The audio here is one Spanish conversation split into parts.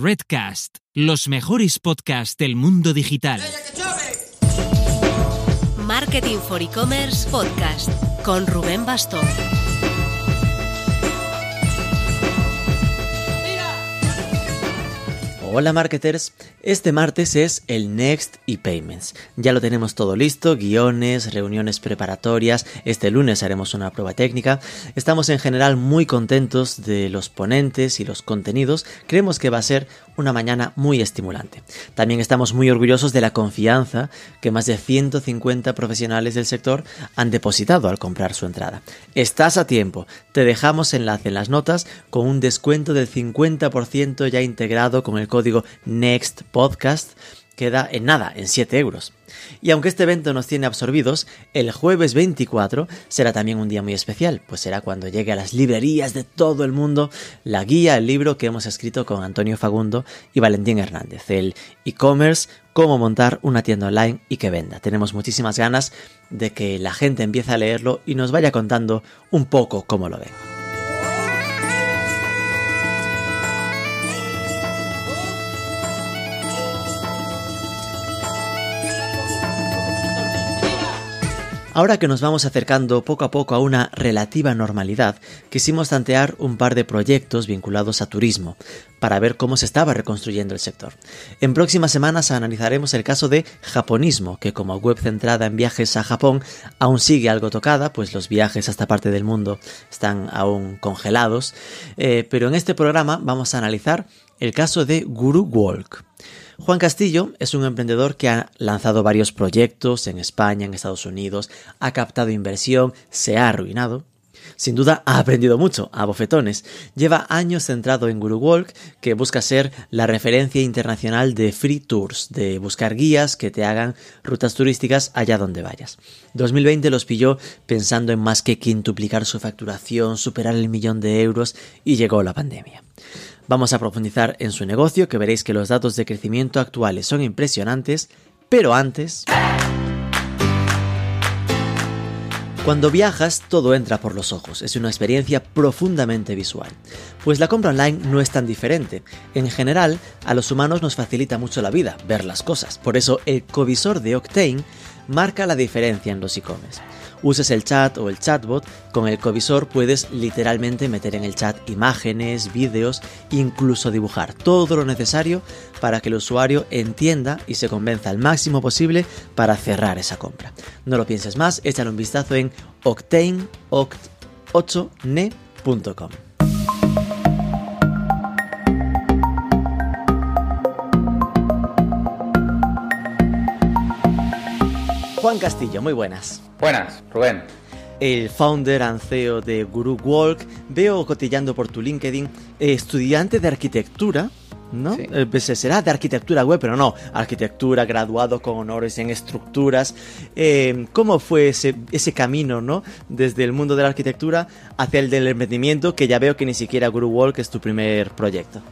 Redcast, los mejores podcasts del mundo digital. Marketing for E-Commerce Podcast con Rubén Bastón. Hola marketers, este martes es el Next ePayments. Ya lo tenemos todo listo, guiones, reuniones preparatorias, este lunes haremos una prueba técnica. Estamos en general muy contentos de los ponentes y los contenidos, creemos que va a ser una mañana muy estimulante. También estamos muy orgullosos de la confianza que más de 150 profesionales del sector han depositado al comprar su entrada. Estás a tiempo, te dejamos enlace en las notas con un descuento del 50% ya integrado con el código NEXT podcast queda en nada, en 7 euros. Y aunque este evento nos tiene absorbidos, el jueves 24 será también un día muy especial, pues será cuando llegue a las librerías de todo el mundo la guía, el libro que hemos escrito con Antonio Fagundo y Valentín Hernández, el e-commerce, cómo montar una tienda online y que venda. Tenemos muchísimas ganas de que la gente empiece a leerlo y nos vaya contando un poco cómo lo ven. Ahora que nos vamos acercando poco a poco a una relativa normalidad, quisimos tantear un par de proyectos vinculados a turismo, para ver cómo se estaba reconstruyendo el sector. En próximas semanas analizaremos el caso de Japonismo, que como web centrada en viajes a Japón aún sigue algo tocada, pues los viajes a esta parte del mundo están aún congelados, eh, pero en este programa vamos a analizar el caso de Guru Walk. Juan Castillo es un emprendedor que ha lanzado varios proyectos en España, en Estados Unidos, ha captado inversión, se ha arruinado. Sin duda ha aprendido mucho a bofetones. Lleva años centrado en Guru Walk, que busca ser la referencia internacional de free tours, de buscar guías que te hagan rutas turísticas allá donde vayas. 2020 los pilló pensando en más que quintuplicar su facturación, superar el millón de euros y llegó la pandemia. Vamos a profundizar en su negocio, que veréis que los datos de crecimiento actuales son impresionantes, pero antes... Cuando viajas, todo entra por los ojos, es una experiencia profundamente visual. Pues la compra online no es tan diferente. En general, a los humanos nos facilita mucho la vida, ver las cosas. Por eso, el covisor de Octane marca la diferencia en los e-commerce uses el chat o el chatbot, con el covisor puedes literalmente meter en el chat imágenes, vídeos, incluso dibujar todo lo necesario para que el usuario entienda y se convenza al máximo posible para cerrar esa compra. No lo pienses más, échale un vistazo en octane8ne.com. Juan Castillo, muy buenas. Buenas, Rubén. El founder and CEO de Guru Walk. Veo cotillando por tu LinkedIn, estudiante de arquitectura, ¿no? Sí. Eh, pues, será de arquitectura web, pero no, arquitectura, graduado con honores en estructuras. Eh, ¿Cómo fue ese, ese camino, ¿no? Desde el mundo de la arquitectura hacia el del emprendimiento, que ya veo que ni siquiera Guru Walk es tu primer proyecto.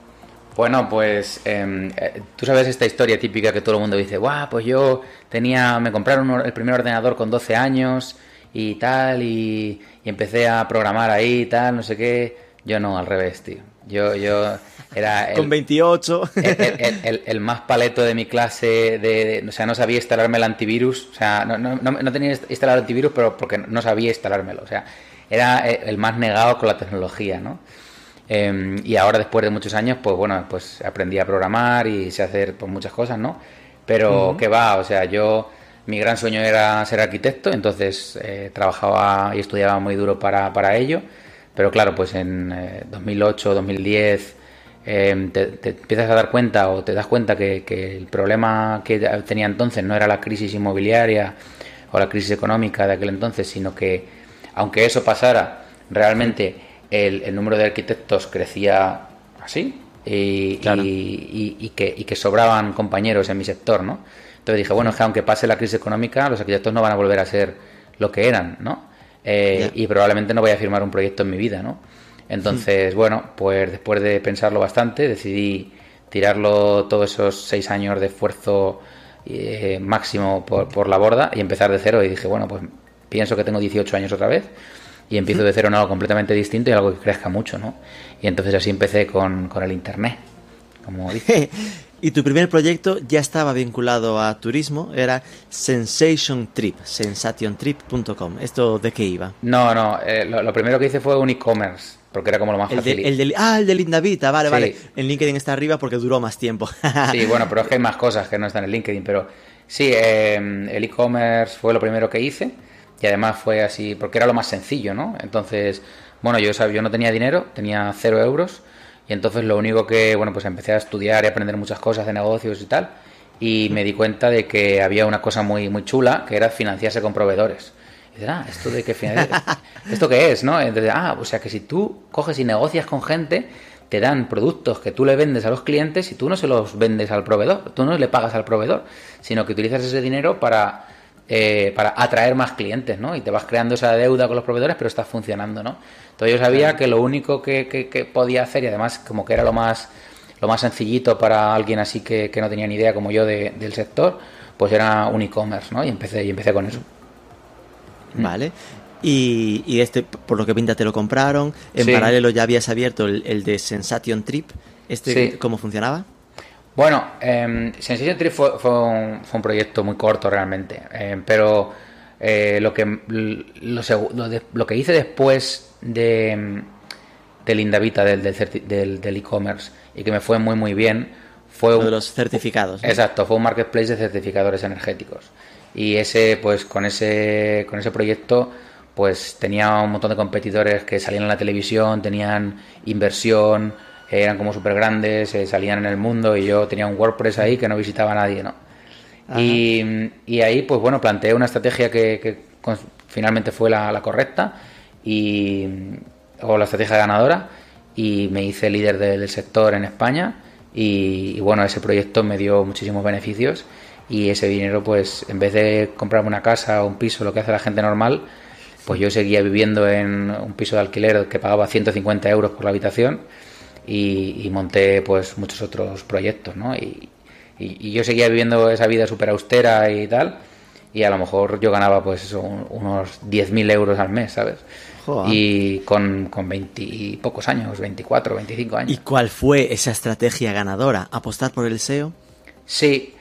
Bueno, pues em, eh, tú sabes esta historia típica que todo el mundo dice, guau, pues yo tenía, me compraron un el primer ordenador con 12 años y tal, y, y empecé a programar ahí y tal, no sé qué. Yo no, al revés, tío. Yo, yo era el, Con 28. el, el- el- el más paleto de mi clase, de, de- o sea, no sabía instalarme el antivirus, o sea, no, no, no, no tenía instalado el antivirus, pero porque no sabía instalármelo, o sea, era eh, el más negado con la tecnología, ¿no? Eh, y ahora, después de muchos años, pues bueno, pues aprendí a programar y sé hacer pues, muchas cosas, ¿no? Pero que va, o sea, yo, mi gran sueño era ser arquitecto, entonces eh, trabajaba y estudiaba muy duro para, para ello. Pero claro, pues en eh, 2008, 2010, eh, te, te empiezas a dar cuenta o te das cuenta que, que el problema que tenía entonces no era la crisis inmobiliaria o la crisis económica de aquel entonces, sino que aunque eso pasara, realmente el, el número de arquitectos crecía así y, Claro. y- y- y que, y que sobraban compañeros en mi sector, ¿no? Entonces dije, bueno, es que aunque pase la crisis económica, los arquitectos no van a volver a ser lo que eran, ¿no? Eh. Y probablemente no vaya a firmar un proyecto en mi vida, ¿no? Entonces, bueno, pues después de pensarlo bastante, decidí tirarlo todos esos seis años de esfuerzo eh, máximo por, por la borda y empezar de cero. Y dije, bueno, pues pienso que tengo 18 años otra vez y empiezo de cero en algo completamente distinto y algo que crezca mucho, ¿no? Y entonces así empecé con, con el Internet. como dice. y tu primer proyecto ya estaba vinculado a turismo, era Sensation Trip, sensationtrip.com. ¿Esto de qué iba? No, no, eh, lo, lo primero que hice fue un e-commerce porque era como lo más el fácil. De, el de, ah, el de Lindavita, vale, Sí. vale. En LinkedIn está arriba porque duró más tiempo. Sí, bueno, pero es que hay más cosas que no están en LinkedIn, pero sí, eh, el e-commerce fue lo primero que hice y además fue así, porque era lo más sencillo, ¿no? Entonces, bueno, yo, sab- yo no tenía dinero, tenía cero euros y entonces lo único que, bueno, pues empecé a estudiar y aprender muchas cosas de negocios y tal y me di cuenta de que había una cosa muy, muy chula que era financiarse con proveedores. Y dices, ah, ¿esto de qué ¿Esto qué es, no? Entonces, ah, o sea que si tú coges y negocias con gente, te dan productos que tú le vendes a los clientes y tú no se los vendes al proveedor, tú no le pagas al proveedor, sino que utilizas ese dinero para, eh, para atraer más clientes, ¿no? Y te vas creando esa deuda con los proveedores, pero estás funcionando, ¿no? Entonces yo sabía que lo único que, que- que podía hacer, y además como que era lo más, lo más sencillito para alguien así que, que no tenía ni idea como yo de- del sector, pues era un e-commerce, ¿no? Y empecé, y empecé con eso. Vale. Y, y este, por lo que pinta, te lo compraron. En Sí. paralelo ya habías abierto el, el de Sensation Trip. ¿Este Sí. cómo funcionaba? Bueno, eh, Sensation Trip fue, fue un, fue un proyecto muy corto realmente, eh, pero eh, lo, que, lo, lo de- lo que hice después de, del Indavita, del del del e-commerce, y que me fue muy muy bien, fue Lo un, de los certificados. ¿no? Exacto, fue un marketplace de certificadores energéticos. Y ese, pues con ese, con ese proyecto, pues tenía un montón de competidores que salían en la televisión, tenían inversión, eran como súper grandes, eh, salían en el mundo y yo tenía un WordPress ahí que no visitaba a nadie, ¿no? Y, y ahí, pues bueno, planteé una estrategia que, que con- finalmente fue la, la correcta y, o la estrategia ganadora y me hice líder de- del sector en España y, y, bueno, ese proyecto me dio muchísimos beneficios y ese dinero, pues en vez de comprarme una casa o un piso, lo que hace la gente normal, pues yo seguía viviendo en un piso de alquiler que pagaba 150 euros por la habitación y, y monté pues muchos otros proyectos, ¿no? Y, y- y yo seguía viviendo esa vida súper austera y tal, y a lo mejor yo ganaba pues eso, un- unos 10.000 euros al mes, ¿sabes? Joder. Y con, con 20 y pocos años, 24, 25 años. ¿Y cuál fue esa estrategia ganadora? ¿Apostar por el SEO? Sí,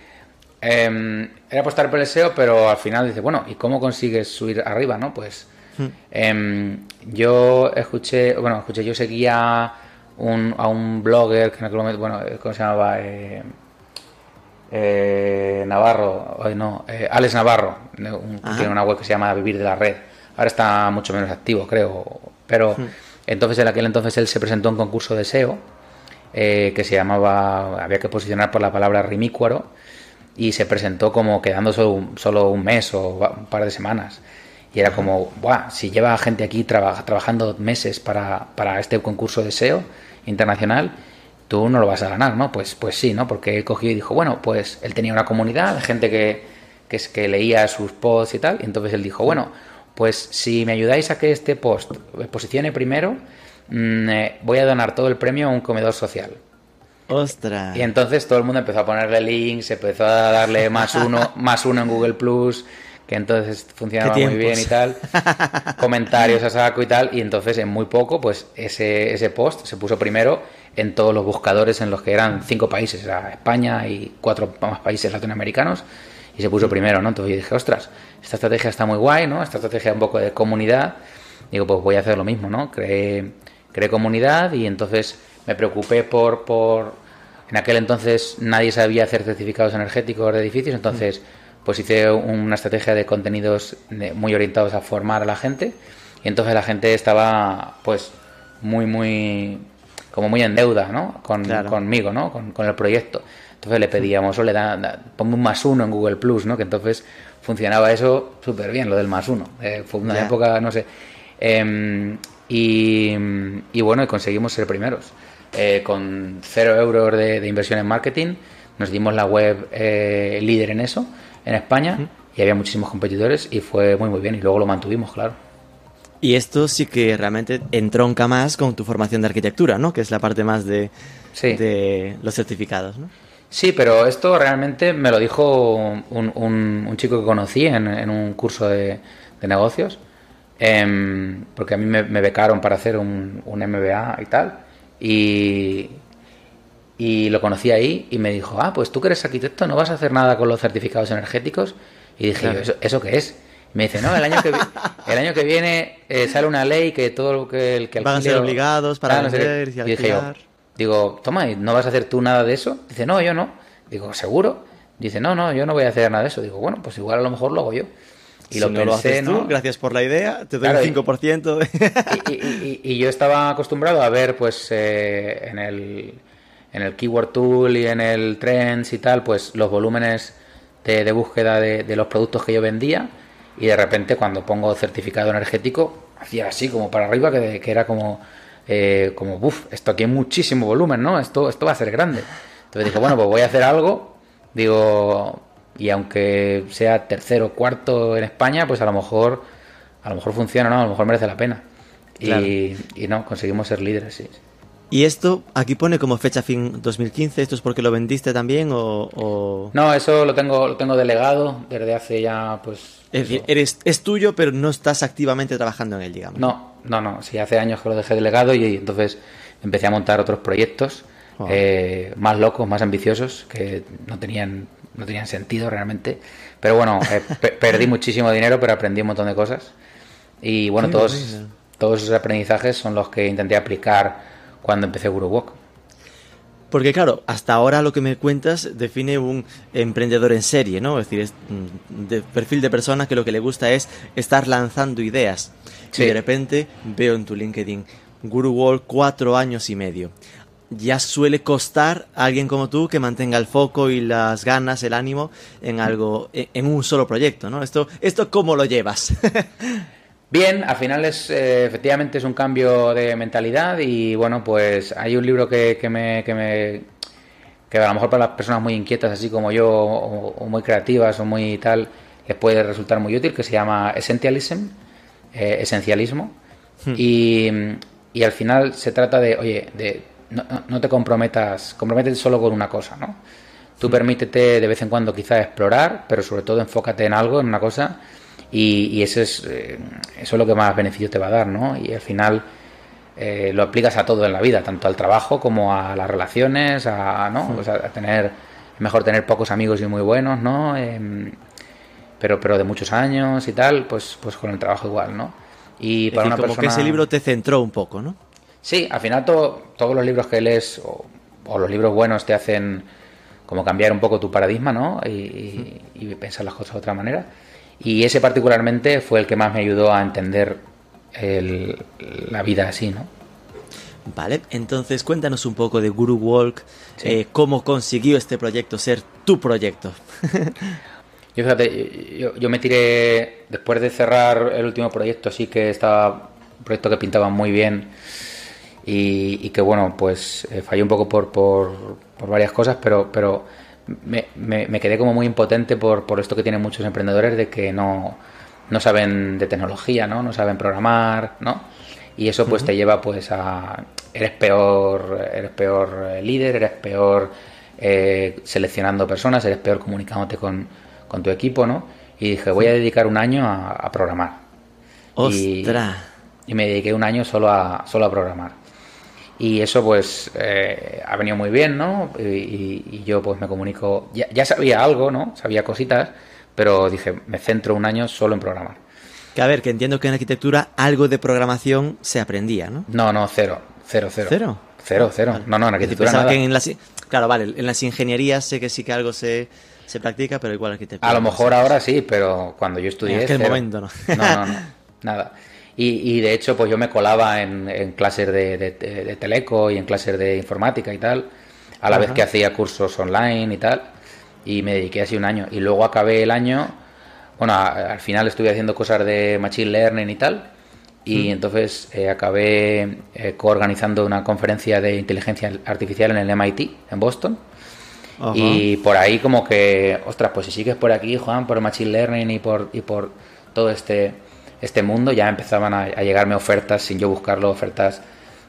em, era apostar por el SEO, pero al final dice, bueno, ¿y cómo consigues subir arriba, no? Pues em, yo escuché, bueno, escuché, yo seguía un, a un blogger que en aquel momento, bueno, ¿cómo se llamaba? Eh, eh, Navarro, hoy no, eh, Alex Navarro, un- tiene una web que se llama Vivir de la Red. Ahora está mucho menos activo, creo. Pero entonces, en aquel entonces, él se presentó a un concurso de SEO eh, que se llamaba, había que posicionar por la palabra rimícuaro y se presentó como quedando solo un, solo un mes o un par de semanas. Y era como, Buah, si lleva gente aquí traba- trabajando meses para, para este concurso de SEO internacional, tú no lo vas a ganar, ¿no? Pues, pues sí, ¿no? Porque él cogió y dijo, bueno, pues él tenía una comunidad de gente que, que, es- que leía sus posts y tal, y entonces él dijo, bueno, pues si me ayudáis a que este post posicione primero, mm, eh, voy a donar todo el premio a un comedor social. ¡Ostras! Y entonces todo el mundo empezó a ponerle links, empezó a darle más uno, más uno en Google Plus, que entonces funcionaba muy bien y tal. Comentarios a saco y tal. Y entonces en muy poco, pues ese, ese post se puso primero en todos los buscadores en los que eran cinco países, era España y cuatro más países latinoamericanos. Y se puso primero, ¿no? Entonces yo dije, ostras, esta estrategia está muy guay, ¿no? Esta estrategia un poco de comunidad. Digo, pues voy a hacer lo mismo, ¿no? Creé, creé comunidad y entonces me preocupé por, por... En aquel entonces nadie sabía hacer certificados energéticos de edificios, entonces pues hice una estrategia de contenidos muy orientados a formar a la gente y entonces la gente estaba pues muy, muy... como muy en deuda, ¿no? Con, Claro. conmigo, ¿no? Con, con el proyecto. Entonces le pedíamos, o le da, da- ponme un más uno en Google Plus, ¿no? Que entonces funcionaba eso súper bien, lo del más uno. Eh, fue una época, no sé. Em, y, y bueno, y conseguimos ser primeros. Eh, con cero euros de, de inversión en marketing, nos dimos la web eh, líder en eso, en España, y había muchísimos competidores y fue muy, muy bien. Y luego lo mantuvimos, claro. Y esto sí que realmente entronca más con tu formación de arquitectura, ¿no? Que es la parte más de, Sí. de los certificados, ¿no? Sí, pero esto realmente me lo dijo un, un- un chico que conocí en, en un curso de, de negocios, em, porque a mí me, me becaron para hacer un, un MBA y tal, y, y lo conocí ahí y me dijo, ah, pues tú que eres arquitecto, ¿no vas a hacer nada con los certificados energéticos? Y dije, Claro. ¿eso, ¿eso qué es? Y me dice, no, el año que, el año que viene eh, sale una ley que todo lo que el que Van a ser obligados para Ah, no vender y dije yo, alquilar. digo, toma, ¿y no vas a hacer tú nada de eso? Dice, no, yo no. Digo, ¿seguro? Dice, no, no, yo no voy a hacer nada de eso. Digo, bueno, pues igual a lo mejor lo hago yo. Y si lo no pensé, lo haces tú, ¿no? gracias por la idea, te doy Claro, un y- 5%. y, y- y- y yo estaba acostumbrado a ver, pues, eh, en el en el Keyword Tool y en el Trends y tal, pues los volúmenes de, de búsqueda de, de los productos que yo vendía. Y de repente, cuando pongo certificado energético, hacía así como para arriba, que, que era como, eh, como, uff, esto aquí hay muchísimo volumen, ¿no? Esto, esto va a ser grande. Entonces dije, bueno, pues voy a hacer algo. Digo, y aunque sea tercero o cuarto en España, pues a lo mejor, a lo mejor funciona, ¿no? A lo mejor merece la pena. Claro. Y, y no, conseguimos ser líderes, sí. Y esto aquí pone como fecha fin 2015, ¿esto es porque lo vendiste también o...? o- No, eso lo tengo, lo tengo delegado desde hace ya, pues. Es decir, eres, es tuyo, pero no estás activamente trabajando en él, digamos. No, no, no. Sí, hace años que lo dejé delegado y entonces empecé a montar otros proyectos Oh. eh, más locos, más ambiciosos, que no tenían, no tenían sentido realmente. Pero bueno, eh, pe- perdí muchísimo dinero, pero aprendí un montón de cosas. Y bueno, Qué todos, todos esos aprendizajes son los que intenté aplicar cuando empecé Guru Walk. Porque claro, hasta ahora lo que me cuentas define un emprendedor en serie, ¿no? Es decir, es mm, de perfil de persona que lo que le gusta es estar lanzando ideas. Sí. Y de repente veo en tu LinkedIn Guru Wall cuatro años y medio. Ya suele costar a alguien como tú que mantenga el foco y las ganas, el ánimo en algo, en, en un solo proyecto, ¿no? Esto, esto ¿cómo lo llevas? Bien, al final es eh, efectivamente es un cambio de mentalidad y bueno, pues hay un libro que, que me, que me que a lo mejor para las personas muy inquietas así como yo o, o muy creativas o muy tal les puede resultar muy útil que se llama Essentialism, eh, esencialismo. Y, y al final se trata de, oye, de no, no- te comprometas, comprométete solo con una cosa, ¿no? Tú permítete de vez en cuando quizá explorar, pero sobre todo enfócate en algo, en una cosa, y, y ese es, eh, eso es lo que más beneficio te va a dar, ¿no? Y al final eh, lo aplicas a todo en la vida, tanto al trabajo como a las relaciones, a, ¿no? O sea, a tener, mejor tener pocos amigos y muy buenos, ¿no? Em, pero, pero de muchos años y tal, pues, pues con el trabajo igual, ¿no? Y Es para decir, una como persona... que ese libro te centró un poco, ¿no? Sí, al final todo- todos los libros que lees o, o los libros buenos te hacen como cambiar un poco tu paradigma, ¿no? Y, y- y pensar las cosas de otra manera. Y ese particularmente fue el que más me ayudó a entender el- la vida así, ¿no? Vale, entonces cuéntanos un poco de Guru Walk, Sí. eh, cómo consiguió este proyecto ser tu proyecto. Yo fíjate, yo, yo me tiré, después de cerrar el último proyecto, sí que estaba un proyecto que pintaba muy bien y, y que bueno, pues eh, falló un poco por, por, por varias cosas, pero, pero me, me- me quedé como muy impotente por, por esto que tienen muchos emprendedores de que no, no saben de tecnología, ¿no? No saben programar, ¿no? Y eso pues te lleva pues a... Eres peor, eres peor eh, líder, eres peor eh, seleccionando personas, eres peor comunicándote con, con tu equipo, ¿no? Y dije, voy a dedicar un año a, a programar. Y- ¡Ostras! y me dediqué un año solo a, solo a programar. Y eso pues eh, ha venido muy bien, ¿no? Y, y- y yo pues me comunico, ya, ya sabía algo, ¿no? Sabía cositas, pero dije, me centro un año solo en programar. Que a ver, que entiendo que en arquitectura algo de programación se aprendía, ¿no? No, no, cero, cero, cero. ¿Cero? Cero, cero. Vale. No, no, en arquitectura nada. que en las, claro, vale, en las ingenierías sé que sí que algo se, se practica, pero igual arquitectura. A lo mejor ahora sí, pero cuando yo estudié. En aquel cero. momento no. No, no, no, nada. Y, y de hecho, pues yo me colaba en, en clases de, de- de teleco y en clases de informática y tal, a la vez que hacía cursos online y tal, y me dediqué así un año. Y luego acabé el año, bueno, a- al final estuve haciendo cosas de Machine Learning y tal, y entonces eh, acabé eh, coorganizando una conferencia de inteligencia artificial en el MIT, en Boston. Ajá. Y por ahí como que, ostras, pues si sigues por aquí, Juan, por Machine Learning y por, y por todo este, este mundo, ya empezaban a, a llegarme ofertas, sin yo buscarlo, ofertas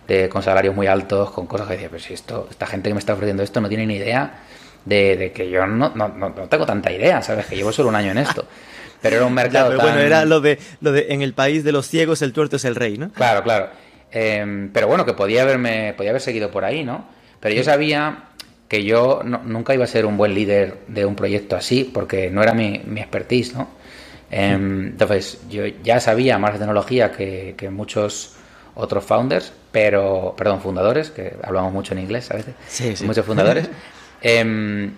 de, con salarios muy altos, con cosas que decía, pero si esto, esta gente que me está ofreciendo esto no tiene ni idea de, de que yo no, no, no, no tengo tanta idea, ¿sabes? Que llevo solo un año en esto. Pero era un mercado pero tan... bueno, era lo de, lo de en el país de los ciegos el tuerto es el rey, ¿no? Claro, claro. Eh, pero bueno, que podía haberme, podía haber seguido por ahí, ¿no? Pero yo sabía que yo nunca iba a ser un buen líder de un proyecto así, porque no era mi, mi expertise, ¿no? Em, entonces, yo ya sabía más de tecnología que, muchos otros founders, pero, perdón, fundadores, que hablamos mucho en inglés a veces, sí, muchos fundadores, em,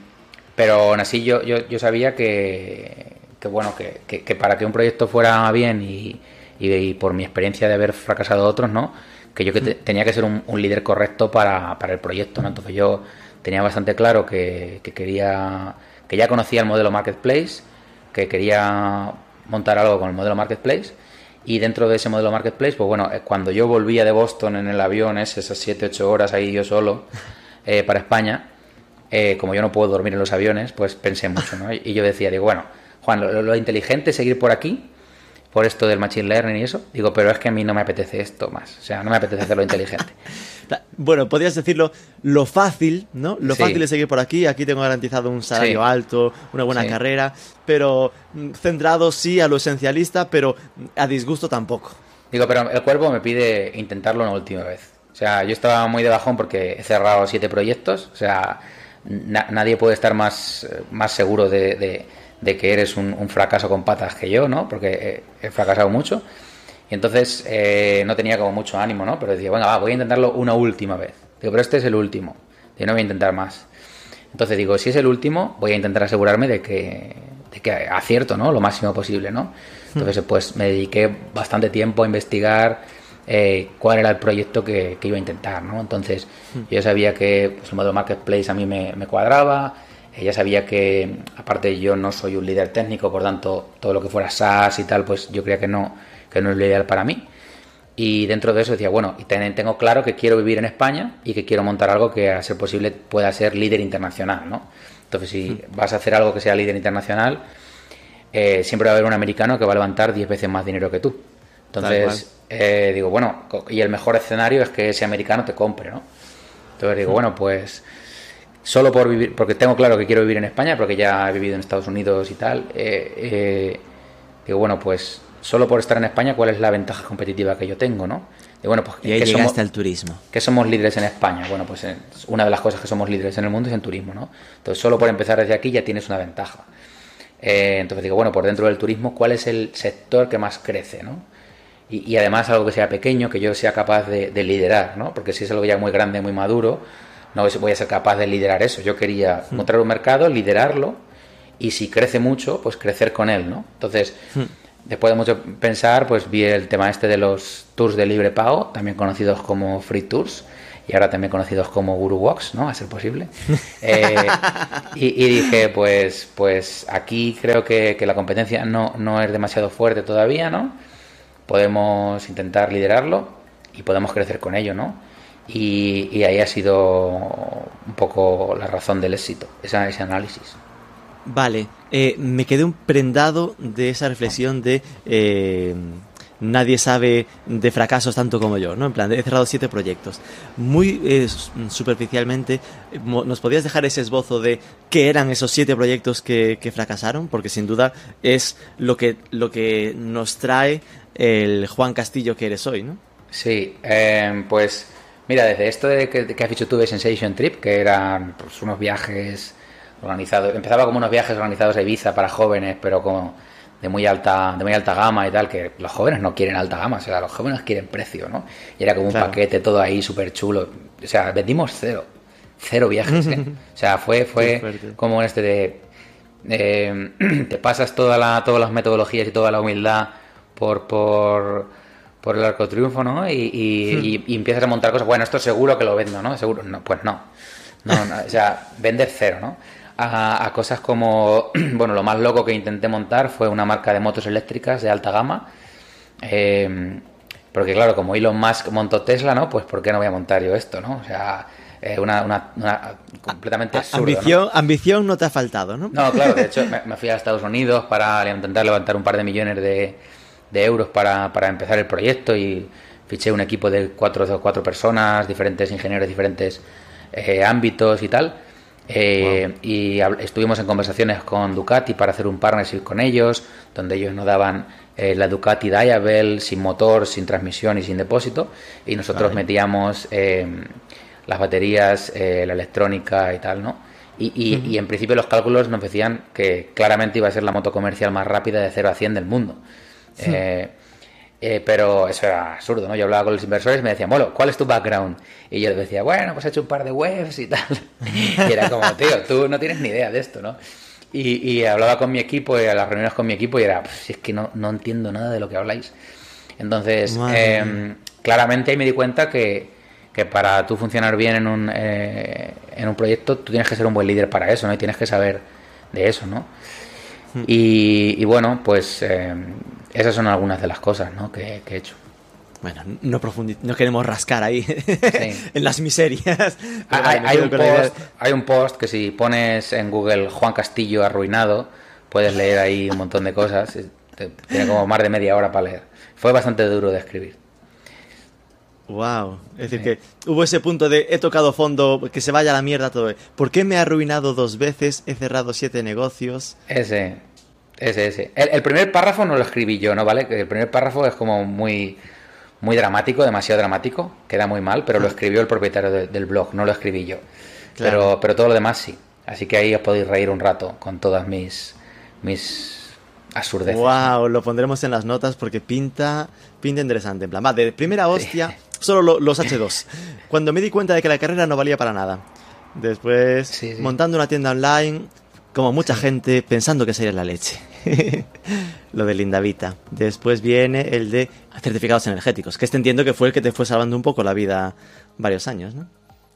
pero aún así yo, yo, yo sabía que, que bueno, que, que, para que un proyecto fuera bien y, y, por mi experiencia de haber fracasado otros, ¿no? Que yo que tenía que ser un, un líder correcto para, para, el proyecto, ¿no? Entonces yo tenía bastante claro que, que quería, que ya conocía el modelo Marketplace, que quería montar algo con el modelo Marketplace. Y dentro de ese modelo Marketplace, pues bueno, eh, cuando yo volvía de Boston en el avión, esas 7, 8 horas ahí yo solo, eh, para España, eh, como yo no puedo dormir en los aviones, pues pensé mucho, ¿no? Y yo decía, digo, bueno, Juan, lo, inteligente es seguir por aquí, por esto del Machine Learning y eso. Digo, pero es que a mí no me apetece esto más. O sea, no me apetece hacerlo inteligente. Bueno, podrías decirlo, lo fácil, ¿no? Lo fácil es seguir por aquí. Aquí tengo garantizado un salario alto, una buena carrera, pero mm, centrado sí a lo esencialista, pero a disgusto tampoco. Digo, pero el cuerpo me pide intentarlo una última vez. O sea, yo estaba muy de bajón porque he cerrado siete proyectos. O sea, nadie puede estar más, más seguro de de que eres un, fracaso con patas que yo, ¿no? Porque he, fracasado mucho. Y entonces eh, no tenía como mucho ánimo, ¿no? Pero decía, bueno, va, voy a intentarlo una última vez. Digo, pero este es el último. Yo no voy a intentar más. Entonces digo, si es el último, voy a intentar asegurarme de que, de que acierto, ¿no? Lo máximo posible, ¿no? Entonces, pues me dediqué bastante tiempo a investigar eh, cuál era el proyecto que, iba a intentar, ¿no? Entonces, yo sabía que pues, el modelo Marketplace a mí me cuadraba, ella sabía que, aparte yo no soy un líder técnico, por tanto, todo lo que fuera SaaS y tal, pues yo creía que no, que no es lo ideal para mí. Y dentro de eso decía, bueno, y tengo claro que quiero vivir en España y que quiero montar algo que a ser posible pueda ser líder internacional, ¿no? Entonces, si hmm. vas a hacer algo que sea líder internacional, eh, siempre va a haber un americano que va a levantar 10 veces más dinero que tú. Entonces, eh, digo, bueno, y el mejor escenario es que ese americano te compre, ¿no? Entonces digo, hmm. bueno, pues solo por vivir, porque tengo claro que quiero vivir en España, porque ya he vivido en Estados Unidos y tal, eh, eh, digo, bueno, pues solo por estar en España, ¿cuál es la ventaja competitiva que yo tengo, no? Y bueno, pues y somos, el turismo. Que somos líderes en España. Bueno, pues una de las cosas que somos líderes en el mundo es en turismo, ¿no? Entonces, solo por empezar desde aquí ya tienes una ventaja. Eh, entonces digo, bueno, por dentro del turismo, ¿cuál es el sector que más crece, no? Y, además algo que sea pequeño, que yo sea capaz de, de liderar, ¿no? Porque si es algo ya muy grande, muy maduro, no voy a ser capaz de liderar eso. Yo quería hmm. encontrar un mercado, liderarlo y si crece mucho, pues crecer con él, ¿no? Entonces, hmm. después de mucho pensar, pues vi el tema este de los tours de libre pago, también conocidos como free tours y ahora también conocidos como Guru Walks, ¿no? A ser posible. Eh, y, dije, pues, pues aquí creo que, que, la competencia no, no es demasiado fuerte todavía, ¿no? Podemos intentar liderarlo y podemos crecer con ello, ¿no? Y, ahí ha sido un poco la razón del éxito, ese, ese análisis. Vale, eh, me quedé un prendado de esa reflexión de eh, nadie sabe de fracasos tanto como yo, ¿no? En plan, he cerrado siete proyectos. Muy eh, superficialmente, ¿nos podías dejar ese esbozo de qué eran esos siete proyectos que, que, fracasaron? Porque sin duda es lo que, lo que nos trae el Juan Castillo que eres hoy, ¿no? Sí, pues Mira, desde esto de que, has dicho tú de Sensation Trip, que eran pues, unos viajes organizados, empezaba como unos viajes organizados a Ibiza para jóvenes, pero como de muy alta de muy alta gama y tal, que los jóvenes no quieren alta gama, o sea, los jóvenes quieren precio, ¿no? Y era como un paquete todo ahí súper chulo. O sea, vendimos cero, cero viajes, ¿eh? O sea, fue, fue como este de... te pasas toda la, todas las metodologías y toda la humildad por... por por el arco triunfo, ¿no? Hmm. Y, empiezas a montar cosas, bueno, esto seguro que lo vendo, ¿no? Seguro, no, pues no. no, o sea, vender cero, ¿no? A, cosas como, bueno, lo más loco que intenté montar fue una marca de motos eléctricas de alta gama. Em, porque claro, como Elon Musk montó Tesla, ¿no? Pues ¿por qué no voy a montar yo esto, ¿no? O sea, eh, una, una, completamente absurdo, ambición, ¿no? ambición no te ha faltado, ¿no? No, claro, de hecho me fui a Estados Unidos para intentar levantar un par de millones de, de euros para, para empezar el proyecto y fiché un equipo de cuatro o cuatro personas, diferentes ingenieros, diferentes eh, ámbitos y tal. Eh, y estuvimos en conversaciones con Ducati para hacer un partnership con ellos, donde ellos nos daban eh, la Ducati Diavel sin motor, sin transmisión y sin depósito, y nosotros metíamos las baterías, eh, la electrónica y tal, ¿no? Y, y, y, en principio los cálculos nos decían que claramente iba a ser la moto comercial más rápida de 0 a 100 del mundo. Eh, eh, pero eso era absurdo, ¿no? Yo hablaba con los inversores y me decían, bueno, ¿cuál es tu background? Y yo les decía, bueno, pues he hecho un par de webs y tal. y era como, tío, tú no tienes ni idea de esto, ¿no? Y, y hablaba con mi equipo, y a las reuniones con mi equipo, y era, pues, si es que no, no entiendo nada de lo que habláis. Entonces, eh, claramente ahí me di cuenta que, que para tú funcionar bien en un, eh, en un proyecto, tú tienes que ser un buen líder para eso, ¿no? Y tienes que saber de eso, ¿no? Hmm. Y, y, bueno, pues esas son algunas de las cosas ¿no? que, que he hecho. Bueno, no, no queremos rascar ahí sí. en las miserias. Hay, hay, un post, hay, un post, que si pones en Google Juan Castillo arruinado, puedes leer ahí un montón de cosas. Tiene como más de media hora para leer. Fue bastante duro de escribir. Wow, es decir, sí. que hubo ese punto de he tocado fondo, que se vaya a la mierda todo. ¿Por qué me he arruinado dos veces? He cerrado siete negocios. Ese, ese, ese. El, el, primer párrafo no lo escribí yo, ¿no? ¿Vale? El primer párrafo es como muy, muy dramático, demasiado dramático, queda muy mal, pero lo escribió el propietario de, del blog, no lo escribí yo. Claro. Pero, pero todo lo demás sí. Así que ahí os podéis reír un rato con todas mis, mis absurdeces. Wow, lo pondremos en las notas porque pinta, pinta interesante. En plan, va, de primera hostia, sí. solo lo, los H2. Cuando me di cuenta de que la carrera no valía para nada. Después, sí, sí. montando una tienda online, como mucha gente pensando que sería la leche. lo de Lindavita. Después viene el de certificados energéticos, que este entiendo que fue el que te fue salvando un poco la vida varios años, ¿no?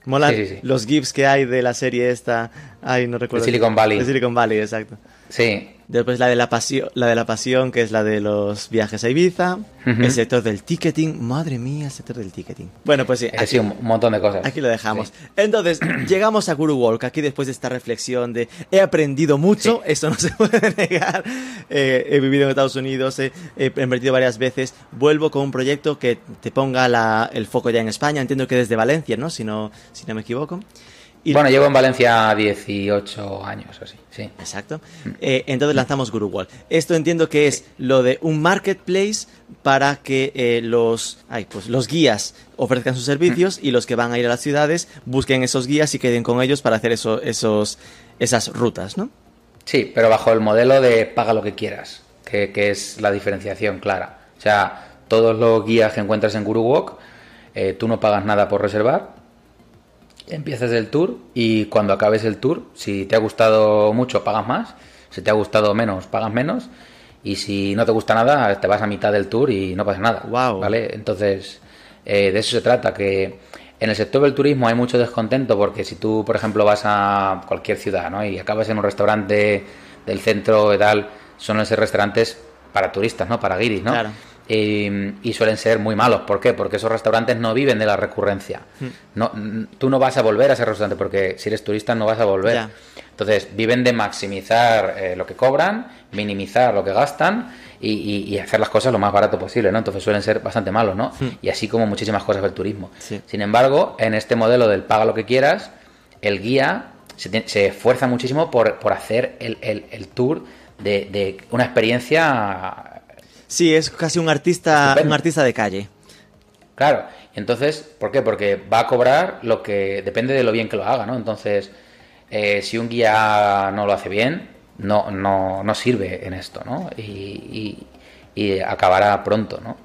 Mola sí, sí, sí. los GIFs que hay de la serie esta. Ay, no recuerdo. De Silicon Valley. De Silicon Valley, exacto. Sí. Después la de la pasión, la de la pasión, que es la de los viajes a Ibiza. Uh -huh. El sector del ticketing. Madre mía, el sector del ticketing. Bueno, pues sí. Aquí, sí, un montón de cosas. Aquí lo dejamos. Sí. Entonces, llegamos a Guru Walk. Aquí después de esta reflexión de he aprendido mucho, sí. eso no se puede negar. Eh, he vivido en Estados Unidos, he, he, invertido varias veces. Vuelvo con un proyecto que te ponga la, el foco ya en España. Entiendo que desde Valencia, ¿no? Si no, si no me equivoco. Y bueno, llevo en Valencia 18 años así, sí. Exacto. Eh, entonces lanzamos Guru Wall. Esto entiendo que es lo de un marketplace para que eh, los, ay, pues los guías ofrezcan sus servicios y los que van a ir a las ciudades busquen esos guías y queden con ellos para hacer eso, esos, esas rutas, ¿no? Sí, pero bajo el modelo de paga lo que quieras, que, que es la diferenciación clara. O sea, todos los guías que encuentras en Guru Walk, eh, tú no pagas nada por reservar, empiezas el tour y cuando acabes el tour, si te ha gustado mucho, pagas más, si te ha gustado menos, pagas menos, y si no te gusta nada, te vas a mitad del tour y no pasa nada. Wow. ¿Vale? Entonces, eh, de eso se trata, que en el sector del turismo hay mucho descontento porque si tú, por ejemplo, vas a cualquier ciudad ¿no? y acabas en un restaurante del centro y tal, son ser restaurantes para turistas, ¿no? Para guiris, ¿no? Claro. Y, y, suelen ser muy malos. ¿Por qué? Porque esos restaurantes no viven de la recurrencia. Hmm. No, tú no vas a volver a ese restaurante porque si eres turista no vas a volver. Ya. Entonces viven de maximizar eh, lo que cobran, minimizar lo que gastan y, y, y, hacer las cosas lo más barato posible, ¿no? Entonces suelen ser bastante malos, ¿no? Hmm. Y así como muchísimas cosas del turismo. Sí. Sin embargo, en este modelo del paga lo que quieras, el guía se, te, se esfuerza muchísimo por, por hacer el, el, el tour de, de una experiencia Sí, es casi un artista, un artista de calle. Claro, entonces, ¿por qué? Porque va a cobrar lo que depende de lo bien que lo haga, ¿no? Entonces, eh, si un guía no lo hace bien, no, no, no sirve en esto, ¿no? Y, y, y acabará pronto, ¿no?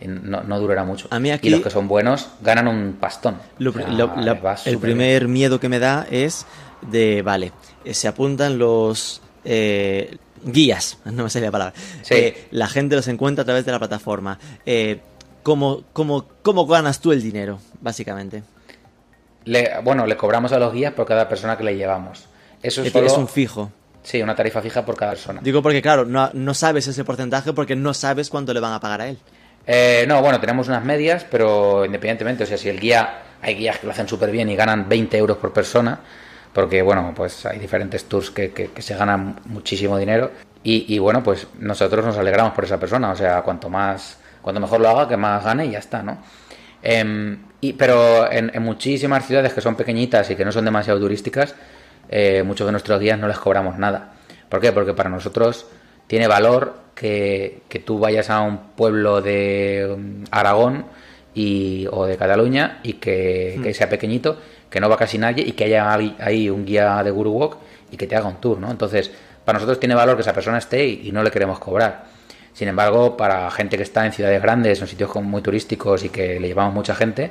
No, no, durará mucho. A mí aquí, y los que son buenos ganan un pastón. Lo, o sea, lo, lo, el primer bien. miedo que me da es de, vale, se apuntan los... Eh, guías, no me sale la palabra. Sí. Eh, la gente los encuentra a través de la plataforma. Eh, ¿cómo, cómo, ¿Cómo ganas tú el dinero, básicamente? Le, bueno, le cobramos a los guías por cada persona que le llevamos. Eso es, es, solo... es un fijo. Sí, una tarifa fija por cada persona. Digo porque, claro, no, no sabes ese porcentaje porque no sabes cuánto le van a pagar a él. Eh, no, bueno, tenemos unas medias, pero independientemente, o sea, si el guía, hay guías que lo hacen súper bien y ganan 20 euros por persona, porque bueno, pues hay diferentes tours que, que, que se ganan muchísimo dinero y, y, bueno, pues nosotros nos alegramos por esa persona, o sea, cuanto más, cuanto mejor lo haga, que más gane y ya está, ¿no? Eh, y, pero en, en, muchísimas ciudades que son pequeñitas y que no son demasiado turísticas, eh, muchos de nuestros guías no les cobramos nada. ¿Por qué? Porque para nosotros tiene valor que, que tú vayas a un pueblo de um, Aragón y, o de Cataluña y que, que, sea pequeñito, que no va casi nadie y que haya ahí un guía de Guru Walk y que te haga un tour, ¿no? Entonces, para nosotros tiene valor que esa persona esté y, no le queremos cobrar. Sin embargo, para gente que está en ciudades grandes, en sitios muy turísticos y que le llevamos mucha gente,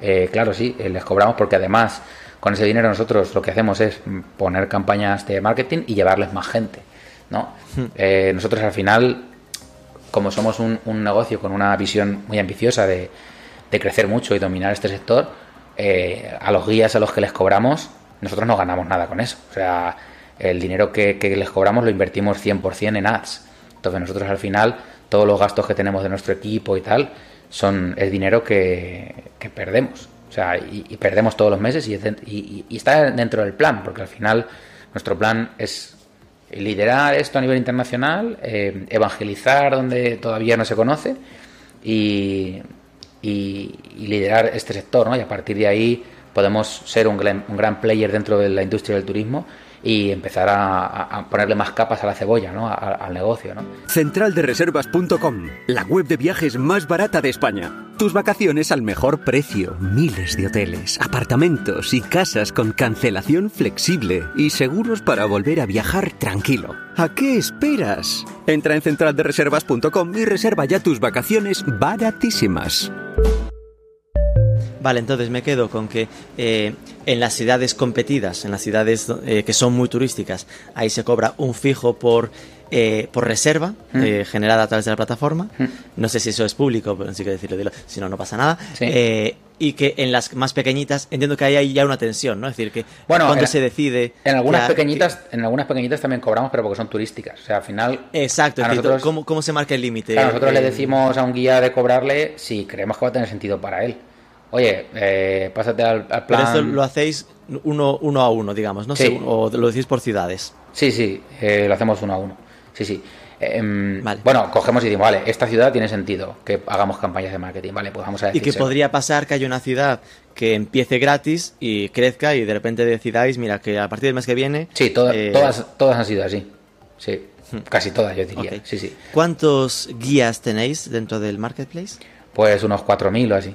eh, claro, sí, eh, les cobramos porque además con ese dinero nosotros lo que hacemos es poner campañas de marketing y llevarles más gente, ¿no? Hmm. Eh, nosotros al final, como somos un, negocio con una visión muy ambiciosa de, crecer mucho y dominar este sector, a los guías a los que les cobramos, nosotros no ganamos nada con eso. O sea, el dinero que, les cobramos lo invertimos 100% en ads. Entonces nosotros al final, todos los gastos que tenemos de nuestro equipo y tal, son el dinero que, perdemos. O sea, y, perdemos todos los meses y, está dentro del plan, porque al final nuestro plan es liderar esto a nivel internacional, eh, evangelizar donde todavía no se conoce y, liderar este sector, ¿no? Y a partir de ahí podemos ser un un gran player dentro de la industria del turismo y empezar a, ponerle más capas a la cebolla, ¿no? al negocio. ¿no? Centraldereservas.com, la web de viajes más barata de España. Tus vacaciones al mejor precio, miles de hoteles, apartamentos y casas con cancelación flexible y seguros para volver a viajar tranquilo. ¿A qué esperas? Entra en centraldereservas.com y reserva ya tus vacaciones baratísimas. Vale, entonces me quedo con que eh, en las ciudades competidas, en las ciudades eh, que son muy turísticas, ahí se cobra un fijo por, eh, por reserva mm. generada a través de la plataforma. Mm. No sé si eso es público, pero sí que decirlo, si no, no pasa nada. y que en las más pequeñitas entiendo que hay ya una tensión, ¿no? Es decir, que bueno, cuando se decide... En algunas, pequeñitas, en algunas pequeñitas también cobramos, pero porque son turísticas. O sea, al final... Exacto, ¿cómo, ¿cómo, se marca el límite? nosotros le decimos a un guía de cobrarle si creemos que va a tener sentido para él oye, eh, pásate al, plan... Pero esto lo hacéis uno, uno a uno, digamos, ¿no? Sí. o lo decís por ciudades. Sí, sí, eh, lo hacemos uno a uno. Sí, sí. Em, bueno, cogemos y decimos, vale, esta ciudad tiene sentido que hagamos campañas de marketing, vale, pues vamos a decir. Y que podría pasar que haya una ciudad que empiece gratis y crezca y de repente decidáis, mira, que a partir del mes que viene. Sí, todas, eh, todas, todas han sido así. Sí, hmm. casi todas, yo diría. Sí, sí. ¿Cuántos guías tenéis dentro del marketplace? Pues unos 4.000 o así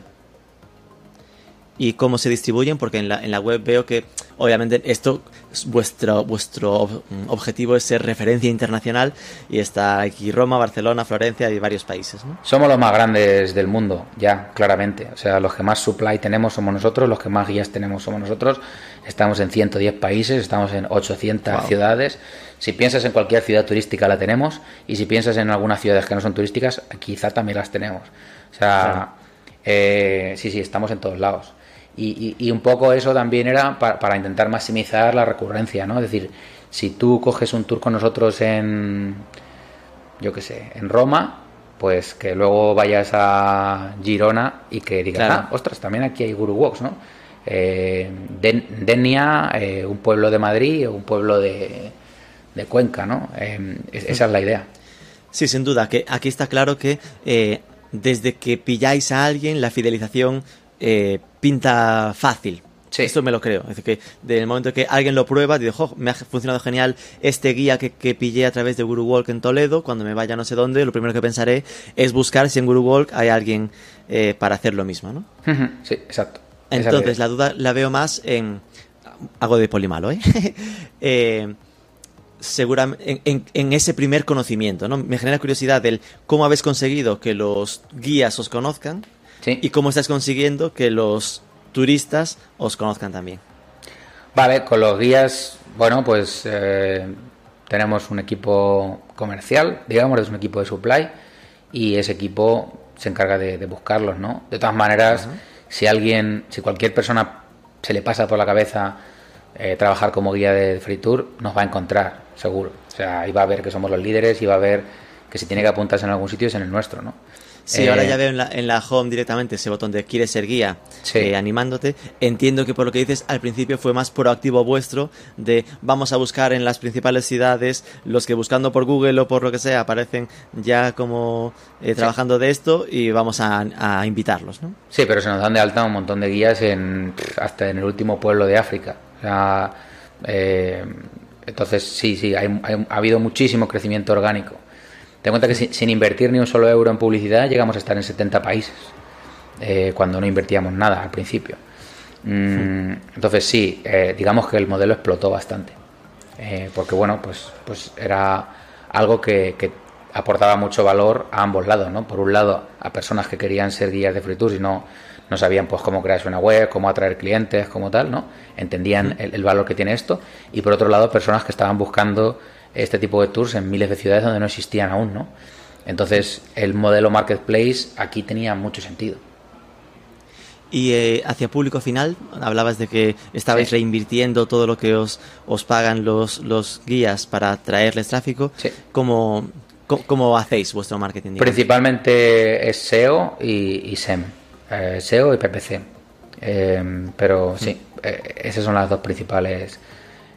y cómo se distribuyen, porque en la, en la web veo que obviamente esto, vuestro, vuestro objetivo es ser referencia internacional y está aquí Roma, Barcelona, Florencia y varios países. ¿no? Somos los más grandes del mundo, ya, claramente. O sea, los que más supply tenemos somos nosotros, los que más guías tenemos somos nosotros. Estamos en 110 países, estamos en 800 ciudades. Si piensas en cualquier ciudad turística la tenemos y si piensas en algunas ciudades que no son turísticas, quizá también las tenemos. O sea, eh, sí, sí, estamos en todos lados. Y, un poco eso también era para, intentar maximizar la recurrencia, ¿no? Es decir, si tú coges un tour con nosotros en, yo qué sé, en Roma, pues que luego vayas a Girona y que digas, ah, ostras, también aquí hay Guru Walks, ¿no? Eh, Denia, eh, un pueblo de Madrid o un pueblo de, Cuenca, ¿no? Eh, esa es la idea. Sí, sin duda, que aquí está claro que desde que pilláis a alguien, la fidelización eh, pinta fácil. Esto me lo creo. Es decir, que del momento que alguien lo prueba, digo, me ha funcionado genial este guía que, pillé a través de Guru Walk en Toledo. Cuando me vaya no sé dónde, lo primero que pensaré es buscar si en Guru Walk hay alguien eh, para hacer lo mismo, ¿no? Sí, exacto. Entonces, la duda la veo más en. Hago de polimalo, ¿eh? eh seguramente en, ese primer conocimiento, ¿no? Me genera curiosidad del cómo habéis conseguido que los guías os conozcan ¿Y cómo estás consiguiendo que los turistas os conozcan también? Vale, con los guías, bueno, pues eh, tenemos un equipo comercial, digamos, es un equipo de supply y ese equipo se encarga de, buscarlos, ¿no? De todas maneras, si alguien, si cualquier persona se le pasa por la cabeza eh, trabajar como guía de Free Tour, nos va a encontrar, seguro. O sea, ahí va a ver que somos los líderes y va a ver que si tiene que apuntarse en algún sitio es en el nuestro, ¿no? Sí, ahora ya eh, veo en la, en la home directamente ese botón de quieres ser guía eh, animándote. Entiendo que por lo que dices al principio fue más proactivo vuestro de vamos a buscar en las principales ciudades los que buscando por Google o por lo que sea aparecen ya como eh, trabajando de esto y vamos a, invitarlos, ¿no? Sí, pero se nos dan de alta un montón de guías en hasta en el último pueblo de África. O sea, entonces sí, sí, ha habido muchísimo crecimiento orgánico. Ten en cuenta que sin, invertir ni un solo euro en publicidad llegamos a estar en 70 países. eh, cuando no invertíamos nada al principio. Mm, entonces sí, eh, digamos que el modelo explotó bastante. Eh, porque bueno, pues, pues era algo que, que, aportaba mucho valor a ambos lados, ¿no? Por un lado, a personas que querían ser guías de free tours y no, no sabían pues cómo crearse una web, cómo atraer clientes, como tal, ¿no? Entendían el, el, valor que tiene esto. Y por otro lado, personas que estaban buscando este tipo de tours en miles de ciudades donde no existían aún, ¿no? Entonces, el modelo marketplace aquí tenía mucho sentido. Y eh, hacia público final, hablabas de que estabais sí. reinvirtiendo todo lo que os, os pagan los, los guías para traerles tráfico. Sí. ¿Cómo, cómo, cómo hacéis vuestro marketing? Digamos? Principalmente es SEO y, y SEM. Eh, SEO y PPC. Eh, pero sí, mm. esas son las dos principales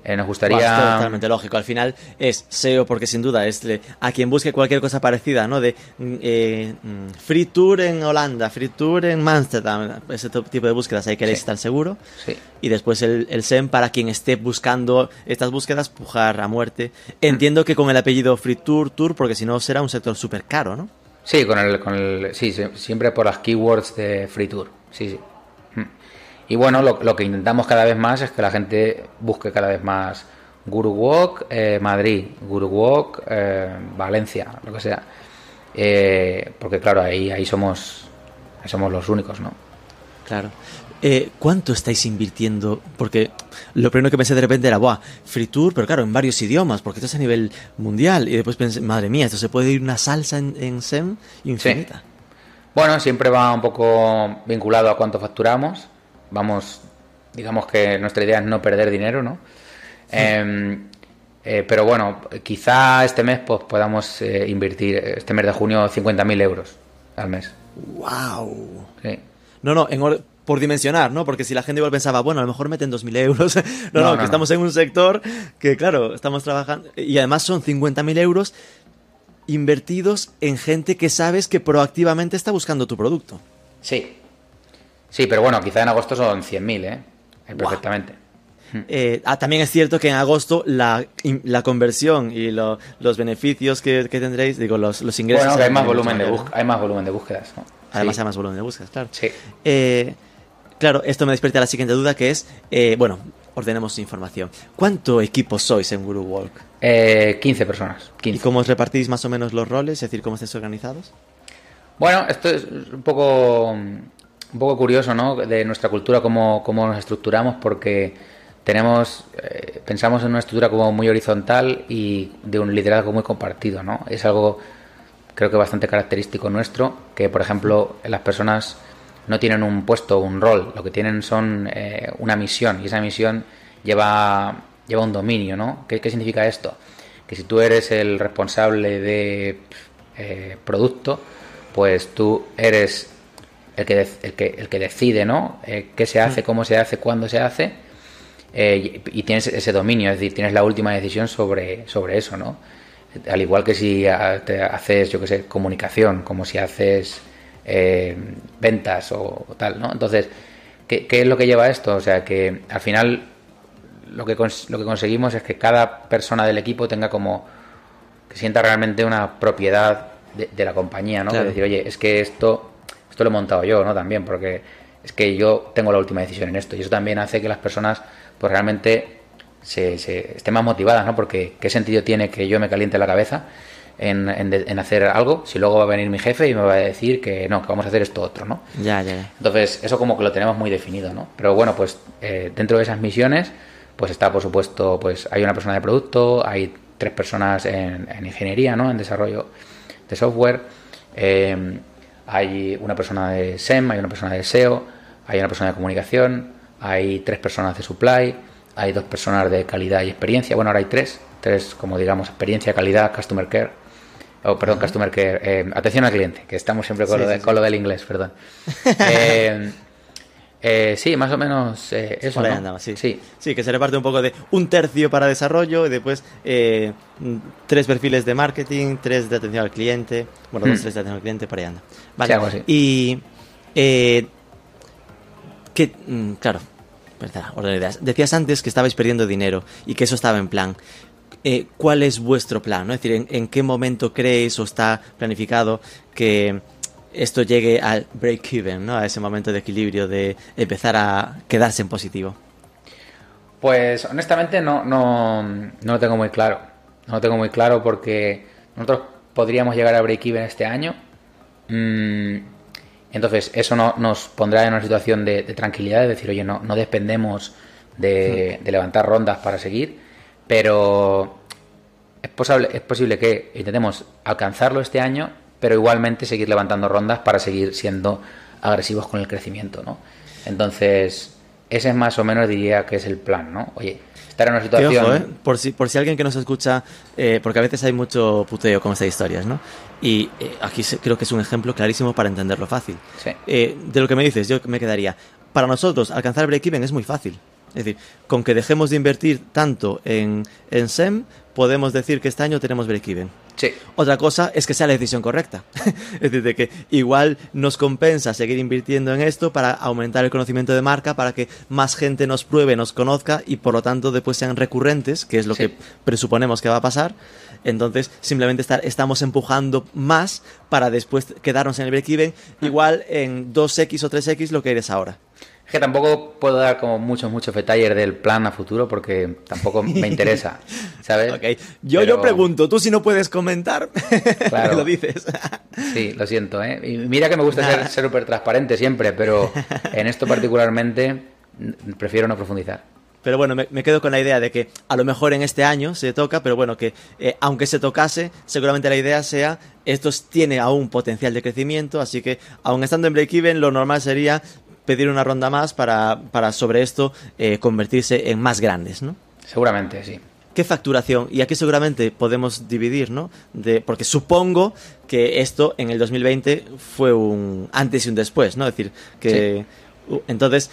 eh, nos gustaría. Totalmente lógico. Al final es SEO porque sin duda es de, a quien busque cualquier cosa parecida, ¿no? De eh, free tour en Holanda, free tour en Amsterdam, ese tipo de búsquedas ahí queréis sí. estar seguro. Sí. Y después el, el, SEM para quien esté buscando estas búsquedas, pujar a muerte. Entiendo que con el apellido free tour, tour, porque si no será un sector súper caro, ¿no? Sí, con el, con el, sí, siempre por las keywords de free tour. Sí, sí. Y bueno, lo, lo, que intentamos cada vez más es que la gente busque cada vez más Guru Walk eh, Madrid, Guru Walk eh, Valencia, lo que sea. Eh, porque claro, ahí, ahí somos, somos los únicos, ¿no? Claro. Eh, ¿Cuánto estáis invirtiendo? Porque lo primero que pensé de repente era, ¡buah! Free Tour, pero claro, en varios idiomas, porque esto es a nivel mundial. Y después pensé, madre mía, esto se puede ir una salsa en, en SEM infinita. Sí. Bueno, siempre va un poco vinculado a cuánto facturamos vamos, digamos que nuestra idea es no perder dinero, ¿no? Sí. Eh, eh, pero bueno, quizá este mes pues podamos eh, invertir, este mes de junio, 50.000 euros al mes. ¡Wow! Sí. No, no, en por dimensionar, ¿no? Porque si la gente igual pensaba, bueno, a lo mejor meten 2.000 euros. no, no, no, no, que estamos en un sector que, claro, estamos trabajando. Y además son 50.000 euros invertidos en gente que sabes que proactivamente está buscando tu producto. Sí, Sí, pero bueno, quizá en agosto son 100.000, ¿eh? Perfectamente. Wow. Eh, ah, también es cierto que en agosto la, la conversión y lo, los beneficios que, que, tendréis, digo, los, los ingresos... Bueno, que hay más, volumen de hay más volumen de búsquedas. ¿no? Además sí. hay más volumen de búsquedas, claro. Sí. Eh, claro, esto me despierta la siguiente duda que es, eh, bueno, ordenemos información. ¿Cuánto equipo sois en Guru Walk? Eh, 15 personas. 15. ¿Y cómo os repartís más o menos los roles? Es decir, ¿cómo estáis organizados? Bueno, esto es un poco un poco curioso, ¿no? De nuestra cultura, cómo, cómo nos estructuramos, porque tenemos, eh, pensamos en una estructura como muy horizontal y de un liderazgo muy compartido, ¿no? Es algo, creo que bastante característico nuestro, que por ejemplo las personas no tienen un puesto, un rol, lo que tienen son eh, una misión y esa misión lleva, lleva un dominio, ¿no? ¿Qué, ¿Qué, significa esto? Que si tú eres el responsable de eh, producto, pues tú eres el que, el que, el que decide, ¿no? Eh, qué se hace, cómo se hace, cuándo se hace, eh, y, y, tienes ese dominio, es decir, tienes la última decisión sobre, sobre eso, ¿no? Al igual que si te haces, yo qué sé, comunicación, como si haces eh, ventas o, o, tal, ¿no? Entonces, ¿qué, ¿qué, es lo que lleva a esto? O sea, que al final lo que, lo que conseguimos es que cada persona del equipo tenga como que sienta realmente una propiedad de, de la compañía, ¿no? Claro. Que decir, oye, es que esto esto lo he montado yo, ¿no? También, porque es que yo tengo la última decisión en esto y eso también hace que las personas pues realmente se, se estén más motivadas, ¿no? Porque qué sentido tiene que yo me caliente la cabeza en, en, en, hacer algo si luego va a venir mi jefe y me va a decir que no, que vamos a hacer esto otro, ¿no? Ya, ya. Entonces, eso como que lo tenemos muy definido, ¿no? Pero bueno, pues eh, dentro de esas misiones, pues está, por supuesto, pues hay una persona de producto, hay tres personas en, en ingeniería, ¿no? En desarrollo de software. Eh, hay una persona de SEM, hay una persona de SEO, hay una persona de comunicación, hay tres personas de supply, hay dos personas de calidad y experiencia. Bueno, ahora hay tres, tres como digamos experiencia, calidad, customer care. Oh, perdón, uh -huh. customer care. Eh, atención al cliente, que estamos siempre con, sí, lo, de, sí, con sí. lo, del inglés, perdón. eh, eh, sí, más o menos eh, eso. ¿no? andaba, sí. sí. Sí, que se reparte un poco de un tercio para desarrollo y después eh, tres perfiles de marketing, tres de atención al cliente. Bueno, dos, tres de atención al cliente, por ahí anda. Vale. Sí, algo así. Y. Eh, que, mm, claro, verdad, orden de ideas. Decías antes que estabais perdiendo dinero y que eso estaba en plan. Eh, ¿Cuál es vuestro plan? ¿no? Es decir, ¿en, ¿en, qué momento creéis o está planificado que esto llegue al break-even, ¿no? A ese momento de equilibrio de empezar a quedarse en positivo. Pues honestamente no, no, no lo tengo muy claro. No lo tengo muy claro porque nosotros podríamos llegar a break-even este año. Mm, entonces eso no, nos pondrá en una situación de, tranquilidad, de decir, oye, no, no dependemos de, de levantar rondas para seguir, pero es posible, es posible que intentemos alcanzarlo este año, pero igualmente seguir levantando rondas para seguir siendo agresivos con el crecimiento, ¿no? Entonces, ese es más o menos diría que es el plan, ¿no? Oye, estar en una situación... ¿eh? por, si, por si alguien que nos escucha, eh, porque a veces hay mucho puteo con estas historias, ¿no? Y eh, aquí creo que es un ejemplo clarísimo para entenderlo fácil. Sí. de lo que me dices, yo me quedaría, para nosotros alcanzar el break-even es muy fácil. Es decir, con que dejemos de invertir tanto en, en SEM, podemos decir que este año tenemos break-even. Sí. Otra cosa es que sea la decisión correcta. es decir, de que igual nos compensa seguir invirtiendo en esto para aumentar el conocimiento de marca, para que más gente nos pruebe, nos conozca y por lo tanto después sean recurrentes, que es lo que presuponemos que va a pasar. Entonces, simplemente estar, estamos empujando más para después quedarnos en el break-even, igual en 2X o 3X lo que eres ahora. Es que tampoco puedo dar como muchos, muchos detalles del plan a futuro porque tampoco me interesa, ¿sabes? Okay. Yo, yo pregunto, tú si no puedes comentar, claro. lo dices. sí, lo siento, ¿eh? Y mira que me gusta ser súper transparente siempre, pero en esto particularmente prefiero no profundizar. Pero bueno, me, quedo con la idea de que a lo mejor en este año se toca, pero bueno, que eh, aunque se tocase, seguramente la idea sea, esto tiene aún potencial de crecimiento, así que aun estando en break-even, lo normal sería pedir una ronda más para, para sobre esto eh, convertirse en más grandes, ¿no? Seguramente, sí. ¿Qué facturación? Y aquí seguramente podemos dividir, ¿no? De, porque supongo que esto en el 2020 fue un antes y un después, ¿no? Es decir, que... Entonces,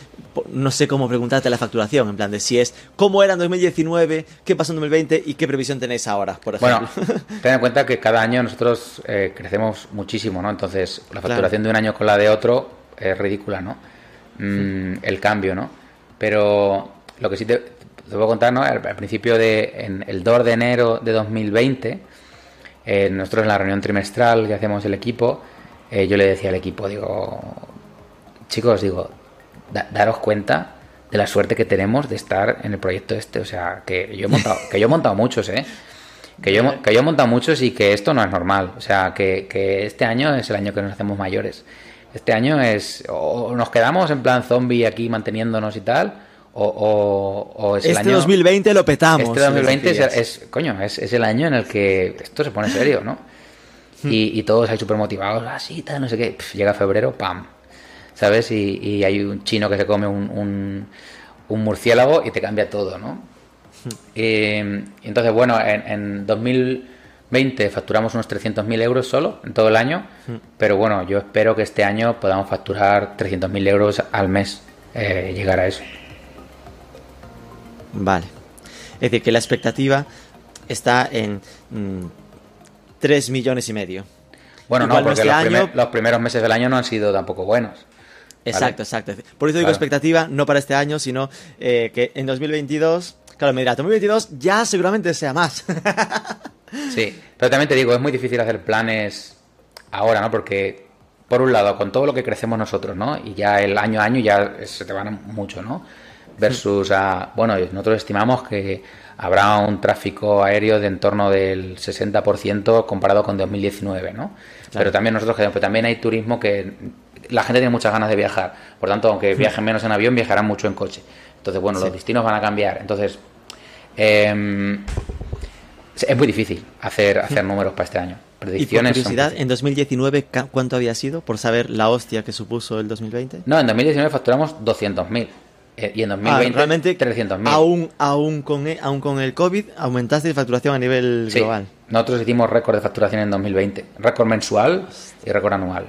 no sé cómo preguntarte la facturación, en plan de si es cómo era en 2019, qué pasó en 2020 y qué previsión tenéis ahora, por ejemplo. Bueno, ten en cuenta que cada año nosotros eh, crecemos muchísimo, ¿no? Entonces, la facturación de un año con la de otro es ridícula, ¿no? Mm, el cambio, ¿no? Pero lo que sí te, te a contar, ¿no? Al, principio de, en el 2 de enero de 2020, eh, nosotros en la reunión trimestral que hacemos el equipo, eh, yo le decía al equipo, digo, chicos, digo, daros cuenta de la suerte que tenemos de estar en el proyecto este, o sea, que yo he montado, que yo he montado muchos, ¿eh? Que yo, que yo he montado muchos y que esto no es normal. O sea, que, que este año es el año que nos hacemos mayores. Este año es o nos quedamos en plan zombie aquí manteniéndonos y tal, o, o, es el este 2020 lo petamos. Este 2020 es, coño, es, es, el año en el que esto se pone serio, ¿no? Hmm. Y, y, todos ahí súper motivados, así, tal, no sé qué. llega febrero, ¡pam! ¿Sabes? Y, y, hay un chino que se come un, un, murciélago y te cambia todo, ¿no? Hmm. Y, entonces, bueno, en, en 2000 20 facturamos unos 300.000 euros solo en todo el año, pero bueno, yo espero que este año podamos facturar 300.000 euros al mes, eh, llegar a eso. Vale. Es decir, que la expectativa está en 3 mm, millones y medio. Bueno, no, porque este los, primeros meses del año no han sido tampoco buenos. Exacto, exacto. Por eso digo expectativa, no para este año, sino eh, que en 2022, claro, me dirá, 2022 ya seguramente sea más. Sí, pero también te digo, es muy difícil hacer planes ahora, ¿no? Porque, por un lado, con todo lo que crecemos nosotros, ¿no? Y ya el año a año ya se te van mucho, ¿no? Versus a, bueno, nosotros estimamos que habrá un tráfico aéreo de en torno del 60% comparado con 2019, ¿no? Pero también nosotros, pero también hay turismo que la gente tiene muchas ganas de viajar. Por tanto, aunque viajen menos en avión, viajarán mucho en coche. Entonces, bueno, los destinos van a cambiar. Entonces, eh, es muy difícil hacer, hacer números para este año. Predicciones. Y por curiosidad, en 2019, ¿cuánto había sido? Por saber la hostia que supuso el 2020. No, en 2019 facturamos 200.000. Eh, y en 2020, ah, realmente 300.000. Aún, aún, con, e, aún con el COVID, aumentaste de facturación a nivel global. Nosotros hicimos récord de facturación en 2020. Récord mensual y récord anual.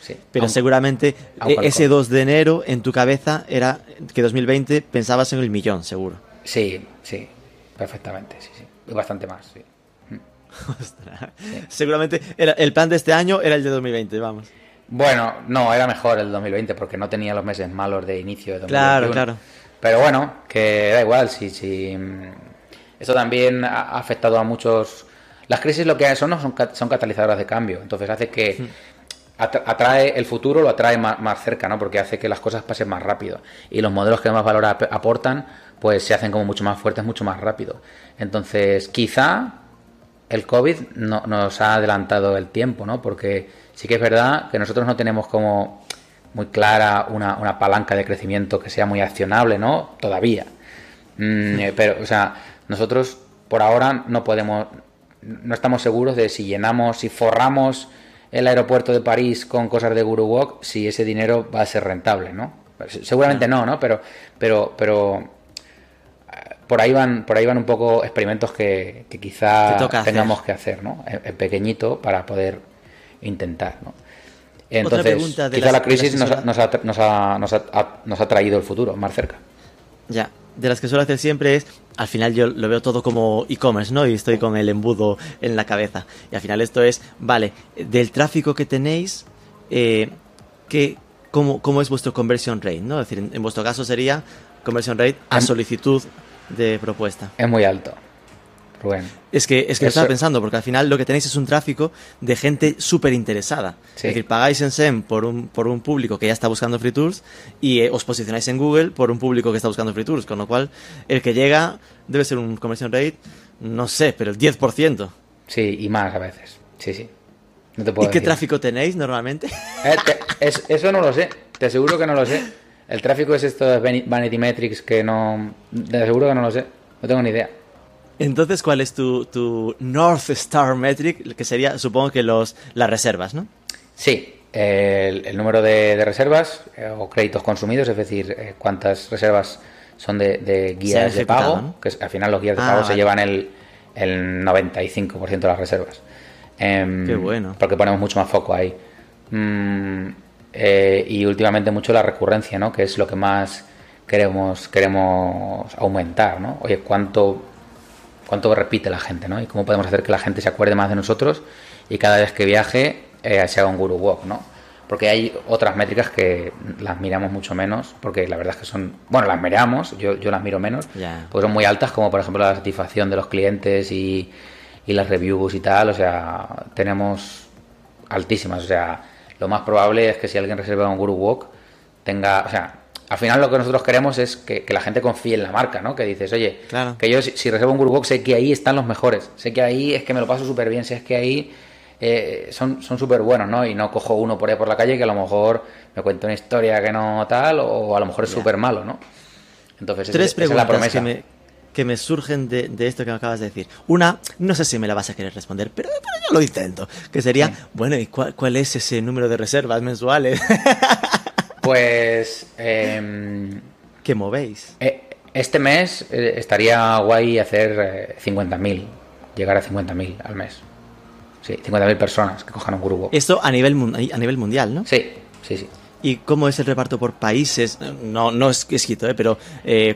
Sí. Pero seguramente e, ese 2 de enero en tu cabeza era que 2020 pensabas en el millón, seguro. Sí, sí, perfectamente, sí, sí bastante más, sí. Seguramente el plan de este año era el de 2020, vamos. Bueno, no, era mejor el 2020 porque no tenía los meses malos de inicio de 2021. Claro, claro. Pero bueno, que da igual, si, si eso también ha afectado a muchos... Las crisis lo que son son, son catalizadoras de cambio, entonces hace que atrae el futuro, lo atrae más, cerca, ¿no? Porque hace que las cosas pasen más rápido. Y los modelos que más valor aportan, pues se hacen como mucho más fuertes, mucho más rápido. Entonces, quizá el COVID no, nos ha adelantado el tiempo, ¿no? Porque sí que es verdad que nosotros no tenemos como muy clara una, una palanca de crecimiento que sea muy accionable, ¿no? Todavía. Mm, pero, o sea, nosotros por ahora no podemos, no estamos seguros de si llenamos, si forramos el aeropuerto de París con cosas de Guru Walk, si ese dinero va a ser rentable, ¿no? Seguramente no, ¿no? Pero, pero, pero por ahí van, por ahí van un poco experimentos que, quizá tengamos que hacer, ¿no? En, pequeñito para poder intentar, ¿no? Entonces, quizá la crisis nos, nos, ha, nos, ha, nos ha traído el futuro más cerca. Ya, de las que suelo hacer siempre es, al final yo lo veo todo como e-commerce, ¿no? Y estoy con el embudo en la cabeza. Y al final esto es, vale, del tráfico que tenéis, eh, ¿qué, cómo, es vuestro conversion rate, ¿no? Es decir, en, vuestro caso sería conversion rate a solicitud de propuesta. Es muy alto. Es que, es que estaba pensando, porque al final lo que tenéis es un tráfico de gente súper interesada. Es decir, pagáis en SEM por un, por un público que ya está buscando free tours y eh, os posicionáis en Google por un público que está buscando free tours, con lo cual el que llega debe ser un conversion rate, no sé, pero el 10%. Sí, y más a veces. Sí, sí. ¿Y qué tráfico tenéis normalmente? Eh, eso no lo sé, te aseguro que no lo sé. El tráfico es esto de Vanity Metrics que no... Te aseguro que no lo sé, no tengo ni idea. Entonces, ¿cuál es tu, North Star Metric? Que sería, supongo que los, las reservas, ¿no? Sí, el, número de, reservas eh, o créditos consumidos, es decir, eh, cuántas reservas son de, guías de pago, que al final los guías de ah, pago se llevan el, el 95% de las reservas. Em, Qué bueno. Porque ponemos mucho más foco ahí. Mm, eh, y últimamente mucho la recurrencia, ¿no? Que es lo que más queremos, queremos aumentar, ¿no? Oye, ¿cuánto cuánto repite la gente, ¿no? Y cómo podemos hacer que la gente se acuerde más de nosotros y cada vez que viaje eh, se haga un Guru Walk, ¿no? Porque hay otras métricas que las miramos mucho menos, porque la verdad es que son, bueno, las miramos, yo, yo las miro menos, porque son muy altas, como por ejemplo la satisfacción de los clientes y, y las reviews y tal, o sea, tenemos altísimas, o sea, lo más probable es que si alguien reserva un Guru Walk, tenga, o sea, al final lo que nosotros queremos es que, la gente confíe en la marca, ¿no? Que dices, oye, que yo si, reservo un Guru sé que ahí están los mejores, sé que ahí es que me lo paso súper bien, sé que ahí eh, son súper buenos, ¿no? Y no cojo uno por ahí por la calle que a lo mejor me cuenta una historia que no tal, o a lo mejor es súper malo, ¿no? Entonces, Tres preguntas es la promesa. Que me, que me surgen de, esto que me acabas de decir. Una, no sé si me la vas a querer responder, pero, yo lo intento. Que sería, bueno, ¿y cuál, cuál es ese número de reservas mensuales? Pues... Eh, ¿Qué movéis? Eh, este mes eh, estaría guay hacer 50.000, eh, llegar a 50.000 al mes. Sí, 50.000 personas que cojan un grupo. Esto a nivel, a nivel mundial, ¿no? Sí, sí, sí. ¿Y cómo es el reparto por países? No, no es escrito, ¿eh? pero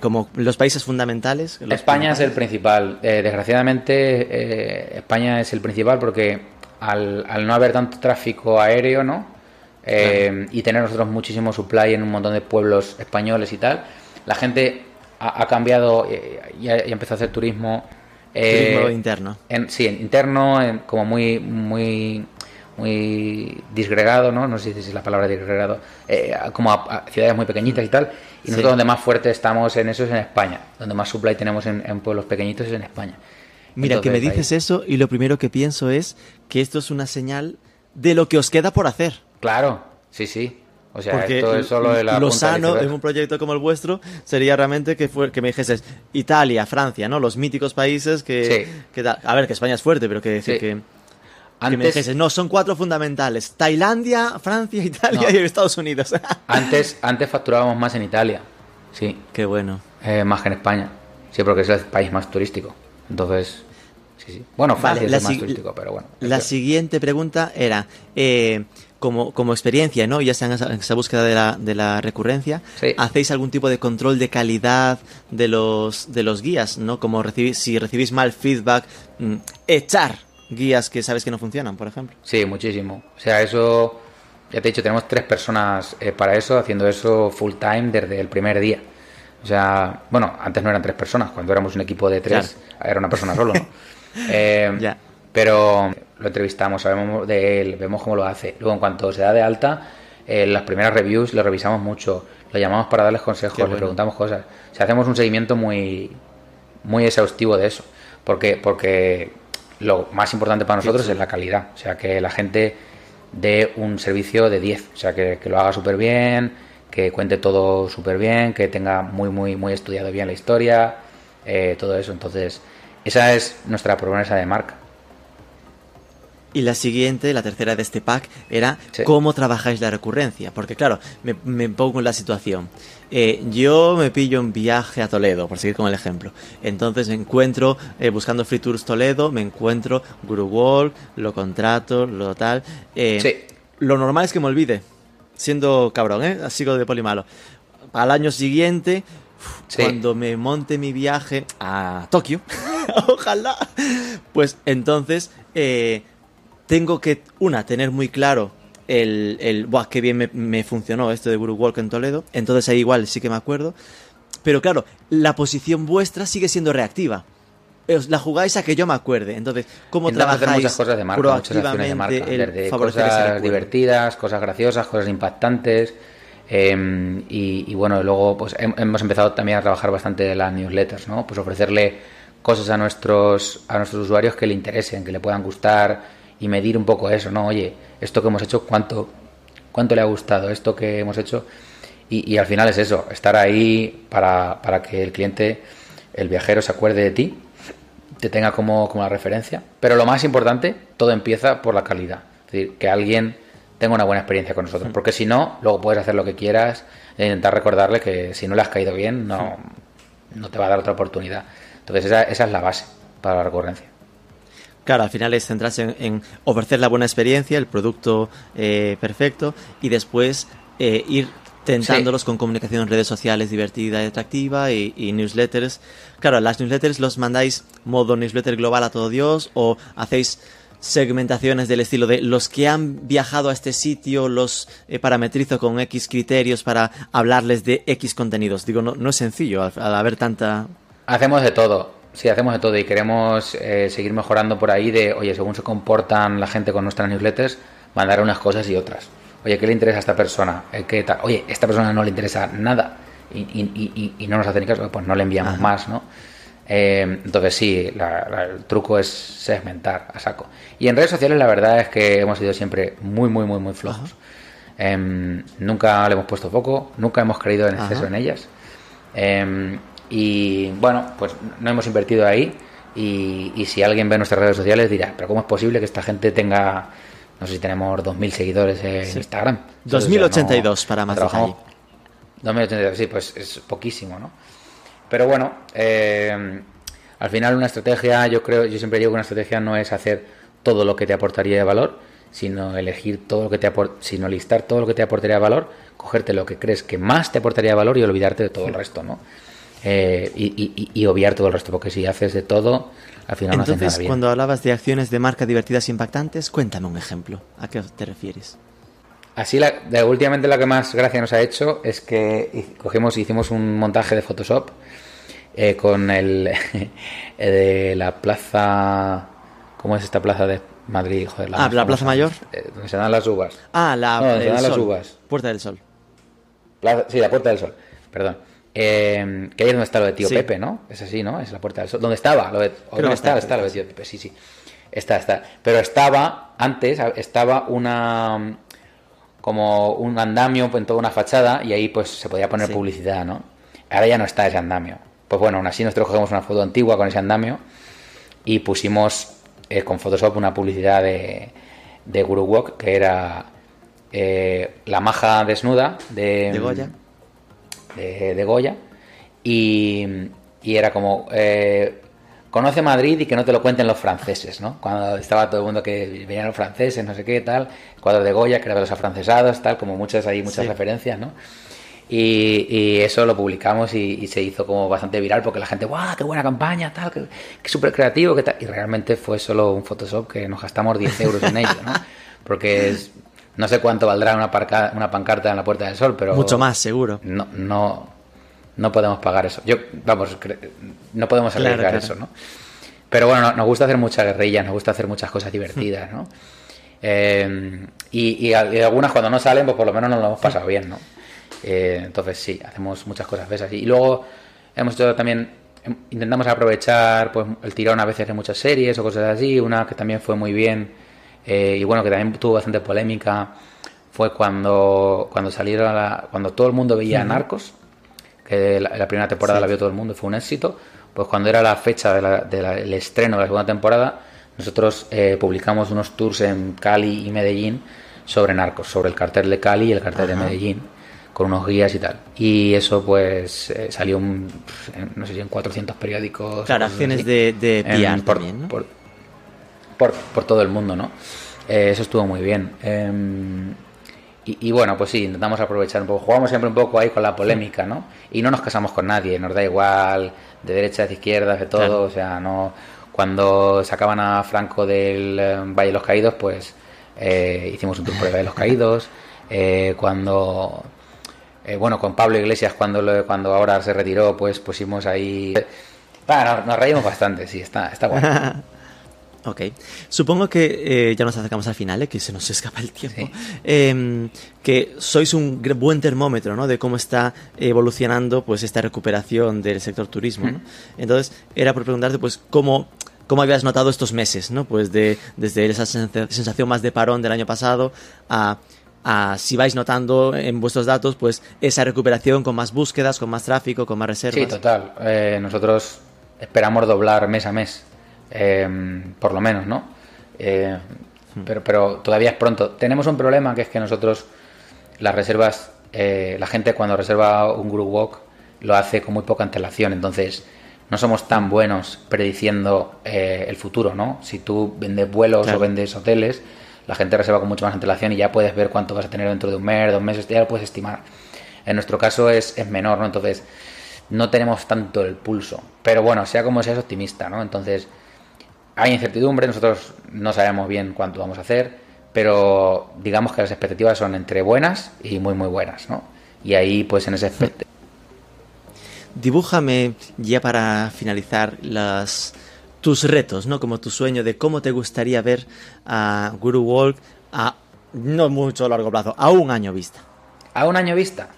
como los países fundamentales. España es el principal. desgraciadamente, España es el principal porque al, al, no haber tanto tráfico aéreo, ¿no? Eh, y tener nosotros muchísimo supply en un montón de pueblos españoles y tal, la gente ha, cambiado y, ha, empezado a hacer turismo. Eh, turismo interno. En, sí, interno, como muy, muy, muy disgregado, ¿no? No sé si es la palabra disgregado, eh, como a, ciudades muy pequeñitas y tal. Y nosotros donde más fuerte estamos en eso es en España. Donde más supply tenemos en, pueblos pequeñitos es en España. Mira, que me dices eso y lo primero que pienso es que esto es una señal de lo que os queda por hacer. Claro, sí, sí. O sea, esto es solo de la lo sano en un proyecto como el vuestro sería realmente que fue, que me dijeses Italia, Francia, ¿no? Los míticos países que, a ver, que España es fuerte, pero que decir que, me dijeses, no, son cuatro fundamentales: Tailandia, Francia, Italia y Estados Unidos. antes, antes facturábamos más en Italia, sí. Qué bueno. Eh, más que en España, sí, porque es el país más turístico. Entonces, sí, sí. Bueno, Francia es el más turístico, pero bueno. La siguiente pregunta era. Eh, como, como experiencia, ¿no? Ya sea en esa, búsqueda de la, de la recurrencia, ¿hacéis algún tipo de control de calidad de los, de los guías, ¿no? Como recibís, si recibís mal feedback, mm, echar guías que sabes que no funcionan, por ejemplo. Sí, muchísimo. O sea, eso, ya te he dicho, tenemos tres personas eh, para eso, haciendo eso full time desde el primer día. O sea, bueno, antes no eran tres personas, cuando éramos un equipo de tres, era una persona solo, ¿no? eh, ya pero lo entrevistamos, sabemos de él, vemos cómo lo hace. Luego, en cuanto se da de alta, eh, las primeras reviews lo revisamos mucho, lo llamamos para darles consejos, le preguntamos cosas. O sea, hacemos un seguimiento muy, muy exhaustivo de eso, porque, porque lo más importante para nosotros es la calidad, o sea, que la gente dé un servicio de 10, o sea, que, que lo haga súper bien, que cuente todo súper bien, que tenga muy, muy, muy estudiado bien la historia, eh, todo eso. Entonces, esa es nuestra promesa de marca. Y la siguiente, la tercera de este pack, era cómo trabajáis la recurrencia. Porque claro, me, pongo en la situación. Eh, yo me pillo un viaje a Toledo, por seguir con el ejemplo. Entonces me encuentro, eh, buscando Free Tours Toledo, me encuentro Guru Wall, lo contrato, lo tal. Eh, lo normal es que me olvide, siendo cabrón, ¿eh? Sigo de polimalo. Al año siguiente, cuando me monte mi viaje a Tokio, ojalá, pues entonces eh, tengo que, una, tener muy claro el, el Buah, qué bien me, funcionó esto de Guru Walk en Toledo. Entonces ahí igual sí que me acuerdo. Pero claro, la posición vuestra sigue siendo reactiva. La jugáis a que yo me acuerde. Entonces, ¿cómo trabajáis muchas cosas de marca, muchas acciones de marca. cosas divertidas, cosas graciosas, cosas impactantes. Em, y, bueno, luego pues hemos empezado también a trabajar bastante las newsletters, ¿no? Pues ofrecerle cosas a nuestros, a nuestros usuarios que le interesen, que le puedan gustar y medir un poco eso, ¿no? Oye, esto que hemos hecho, ¿cuánto, cuánto le ha gustado? Esto que hemos hecho. Y, al final es eso, estar ahí para, para, que el cliente, el viajero, se acuerde de ti, te tenga como, como la referencia. Pero lo más importante, todo empieza por la calidad. Es decir, que alguien tenga una buena experiencia con nosotros. Porque si no, luego puedes hacer lo que quieras e intentar recordarle que si no le has caído bien, no, no te va a dar otra oportunidad. Entonces esa, esa es la base para la recurrencia. Claro, al final es centrarse en, ofrecer la buena experiencia, el producto eh, perfecto y después eh, ir tentándolos con comunicación en redes sociales divertida y atractiva y, y, newsletters. Claro, las newsletters los mandáis modo newsletter global a todo Dios o hacéis segmentaciones del estilo de los que han viajado a este sitio los eh, parametrizo con X criterios para hablarles de X contenidos. Digo, no, no es sencillo al, haber tanta... Hacemos de todo, sí, hacemos de todo y queremos eh, seguir mejorando por ahí de, oye, según se comportan la gente con nuestras newsletters, mandar unas cosas y otras. Oye, ¿qué le interesa a esta persona? Eh, ¿Qué tal? Oye, esta persona no le interesa nada y, y, y, no nos hace ni caso, pues no le enviamos más, ¿no? Eh, entonces sí, el truco es segmentar a saco. Y en redes sociales la verdad es que hemos sido siempre muy, muy, muy, muy flojos. Em, nunca le hemos puesto foco, nunca hemos creído en exceso en ellas. Em, y bueno, pues no hemos invertido ahí. Y, si alguien ve nuestras redes sociales dirá, pero ¿cómo es posible que esta gente tenga, no sé si tenemos 2.000 seguidores en Instagram? 2.082 para más 2.082, sí, pues es poquísimo, ¿no? Pero bueno, eh, al final una estrategia, yo creo, yo siempre digo que una estrategia no es hacer todo lo que te aportaría de valor, sino elegir todo lo que te sino listar todo lo que te aportaría de valor, cogerte lo que crees que más te aportaría de valor y olvidarte de todo el resto, ¿no? Eh, y, obviar todo el resto, porque si haces de todo, al final no haces nada bien. cuando hablabas de acciones de marca divertidas e impactantes, cuéntame un ejemplo. ¿A qué te refieres? Así, la, de, últimamente la que más gracia nos ha hecho es que cogimos, hicimos un montaje de Photoshop eh, con el de la plaza. ¿Cómo es esta plaza de Madrid? Joder, la ah, la Plaza Mayor. Eh, donde se dan las uvas. Ah, la no, se dan las uvas. Puerta del Sol. sí, la Puerta del Sol. Perdón. Eh, que ahí es donde está lo de Tío Pepe, ¿no? Es así, ¿no? Es la Puerta del Sol. ¿Dónde estaba? Lo de, ¿Dónde está? Está lo de Tío Pepe, sí, sí. Está, está. Pero estaba, antes, estaba una como un andamio en toda una fachada y ahí pues se podía poner publicidad, ¿no? Ahora ya no está ese andamio. Pues bueno, aún así nosotros cogemos una foto antigua con ese andamio y pusimos eh, con Photoshop una publicidad de, de Guru Walk que era eh, la maja desnuda de, de Goya. De, Goya y, y, era como eh, conoce Madrid y que no te lo cuenten los franceses, ¿no? Cuando estaba todo el mundo que venían los franceses, no sé qué, tal, cuadro de Goya, que era de los afrancesados, tal, como muchas hay muchas referencias, ¿no? Y, eso lo publicamos y, se hizo como bastante viral porque la gente, ¡guau! ¡Qué buena campaña! tal ¡Qué, súper creativo! Qué tal. Y realmente fue solo un Photoshop que nos gastamos 10 euros en ello, ¿no? Porque es, no sé cuánto valdrá una, una pancarta en la Puerta del Sol, pero... Mucho más, seguro. No, no, no podemos pagar eso. Yo, vamos, no podemos arriesgar eso, ¿no? pero bueno, nos gusta hacer mucha guerrilla, nos gusta hacer muchas cosas divertidas, ¿no? Eh, y, y, algunas cuando no salen, pues por lo menos nos lo hemos pasado bien, ¿no? Eh, entonces sí, hacemos muchas cosas veces así. Y luego hemos hecho también, em, intentamos aprovechar pues, el tirón a veces de muchas series o cosas así. Una que también fue muy bien eh, y bueno, que también tuvo bastante polémica fue cuando, cuando salieron, cuando todo el mundo veía Narcos, que la, primera temporada la vio todo el mundo y fue un éxito. Pues cuando era la fecha del estreno de la segunda temporada, nosotros eh, publicamos unos tours en Cali y Medellín sobre narcos, sobre el cartel de Cali y el cartel de Medellín, con unos guías y tal. Y eso pues eh, salió, un, no sé si en 400 periódicos. Claro, acciones de, de PR por, también, ¿no? por, por, todo el mundo, ¿no? Eh, eso estuvo muy bien. Em, y, bueno, pues sí, intentamos aprovechar un poco. Jugamos siempre un poco ahí con la polémica, ¿no? Y no nos casamos con nadie, nos da igual de derechas, de izquierdas, de todo. O sea, no cuando sacaban a Franco del eh, Valle de los Caídos, pues eh, hicimos un tour por el Valle de los Caídos. Eh, cuando, bueno, con Pablo Iglesias, cuando, cuando ahora se retiró, pues pusimos ahí. Bueno, nos, reímos bastante, sí, está, está bueno. Ok. Supongo que ya nos acercamos al final, que se nos escapa el tiempo. Em, que sois un buen termómetro, ¿no? De cómo está evolucionando, pues, esta recuperación del sector turismo, ¿no? Entonces, era por preguntarte, pues, cómo ¿Cómo habías notado estos meses, ¿no? Pues de, desde esa sensación más de parón del año pasado a, si vais notando en vuestros datos, pues esa recuperación con más búsquedas, con más tráfico, con más reservas. Sí, total. Eh, nosotros esperamos doblar mes a mes, em, por lo menos, ¿no? Eh, hmm. pero, pero todavía es pronto. Tenemos un problema que es que nosotros las reservas, eh, la gente cuando reserva un group walk lo hace con muy poca antelación, entonces no somos tan buenos prediciendo eh, el futuro, ¿no? Si tú vendes vuelos o vendes hoteles, la gente reserva con mucho más antelación y ya puedes ver cuánto vas a tener dentro de un mes, dos meses, ya lo puedes estimar. En nuestro caso es, es menor, ¿no? Entonces, no tenemos tanto el pulso. Pero bueno, sea como sea, es optimista, ¿no? Entonces, hay incertidumbre, nosotros no sabemos bien cuánto vamos a hacer, pero digamos que las expectativas son entre buenas y muy, muy buenas, ¿no? Y ahí, pues en ese aspecto dibújame ya para finalizar las tus retos, ¿no? Como tu sueño de cómo te gustaría ver a Guru Walk a no mucho largo plazo, a un año vista. ¿A un año vista?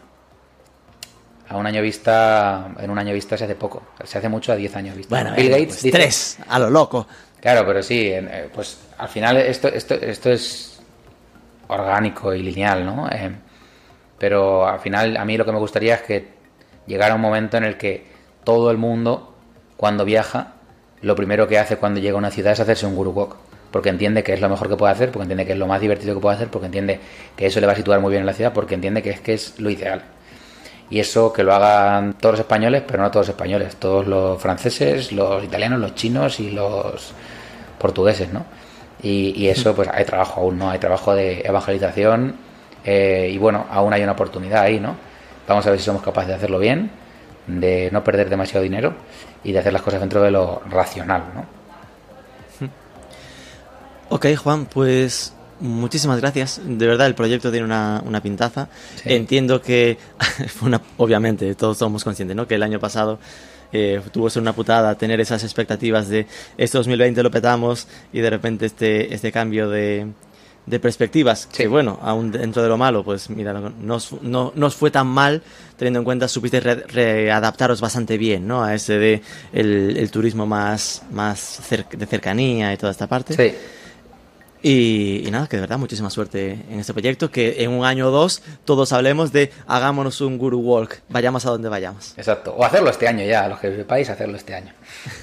A un año vista, en un año vista se hace poco, se hace mucho a 10 años vista. Bueno, Bill Gates pues tres, a lo loco. Claro, pero sí, eh, pues al final esto, esto, esto es orgánico y lineal, ¿no? Eh, pero al final a mí lo que me gustaría es que llegar a un momento en el que todo el mundo, cuando viaja, lo primero que hace cuando llega a una ciudad es hacerse un guru walk. Porque entiende que es lo mejor que puede hacer, porque entiende que es lo más divertido que puede hacer, porque entiende que eso le va a situar muy bien en la ciudad, porque entiende que es que es lo ideal. Y eso que lo hagan todos los españoles, pero no todos los españoles, todos los franceses, los italianos, los chinos y los portugueses, ¿no? Y, eso, pues hay trabajo aún, ¿no? Hay trabajo de evangelización eh, y bueno, aún hay una oportunidad ahí, ¿no? Vamos a ver si somos capaces de hacerlo bien, de no perder demasiado dinero y de hacer las cosas dentro de lo racional, ¿no? Ok, Juan, pues muchísimas gracias. De verdad, el proyecto tiene una, pintaza. Entiendo que, una, obviamente, todos somos conscientes, ¿no? Que el año pasado eh, tuvo ser una putada tener esas expectativas de este 2020 lo petamos y de repente este, este cambio de, de perspectivas, que bueno, aún dentro de lo malo, pues mira, no, no, no os fue tan mal, teniendo en cuenta, supiste readaptaros bastante bien, ¿no? A ese de el, turismo más, más de cercanía y toda esta parte. Sí. Y, nada, que de verdad, muchísima suerte en este proyecto. Que en un año o dos todos hablemos de hagámonos un Guru Walk, vayamos a donde vayamos. Exacto, o hacerlo este año ya, los que sepáis, hacerlo este año.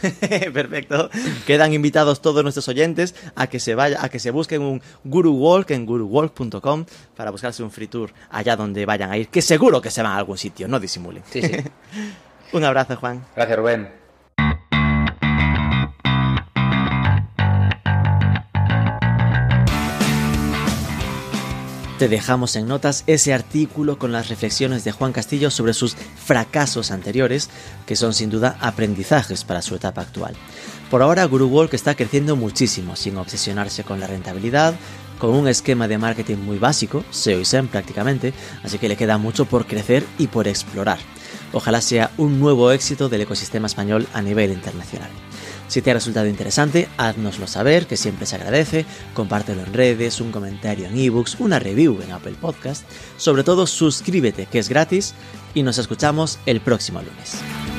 Perfecto. Quedan invitados todos nuestros oyentes a que se vaya, a que se busquen un Guru Walk en guruwalk.com para buscarse un free tour allá donde vayan a ir, que seguro que se van a algún sitio, no disimulen. Sí, sí. un abrazo, Juan. Gracias, Rubén. Te dejamos en notas ese artículo con las reflexiones de Juan Castillo sobre sus fracasos anteriores, que son sin duda aprendizajes para su etapa actual. Por ahora, Guru Walk está creciendo muchísimo, sin obsesionarse con la rentabilidad, con un esquema de marketing muy básico, SEO y SEM prácticamente, así que le queda mucho por crecer y por explorar. Ojalá sea un nuevo éxito del ecosistema español a nivel internacional. Si te ha resultado interesante, háznoslo saber, que siempre se agradece, compártelo en redes, un comentario en ebooks, una review en Apple Podcast, sobre todo suscríbete, que es gratis, y nos escuchamos el próximo lunes.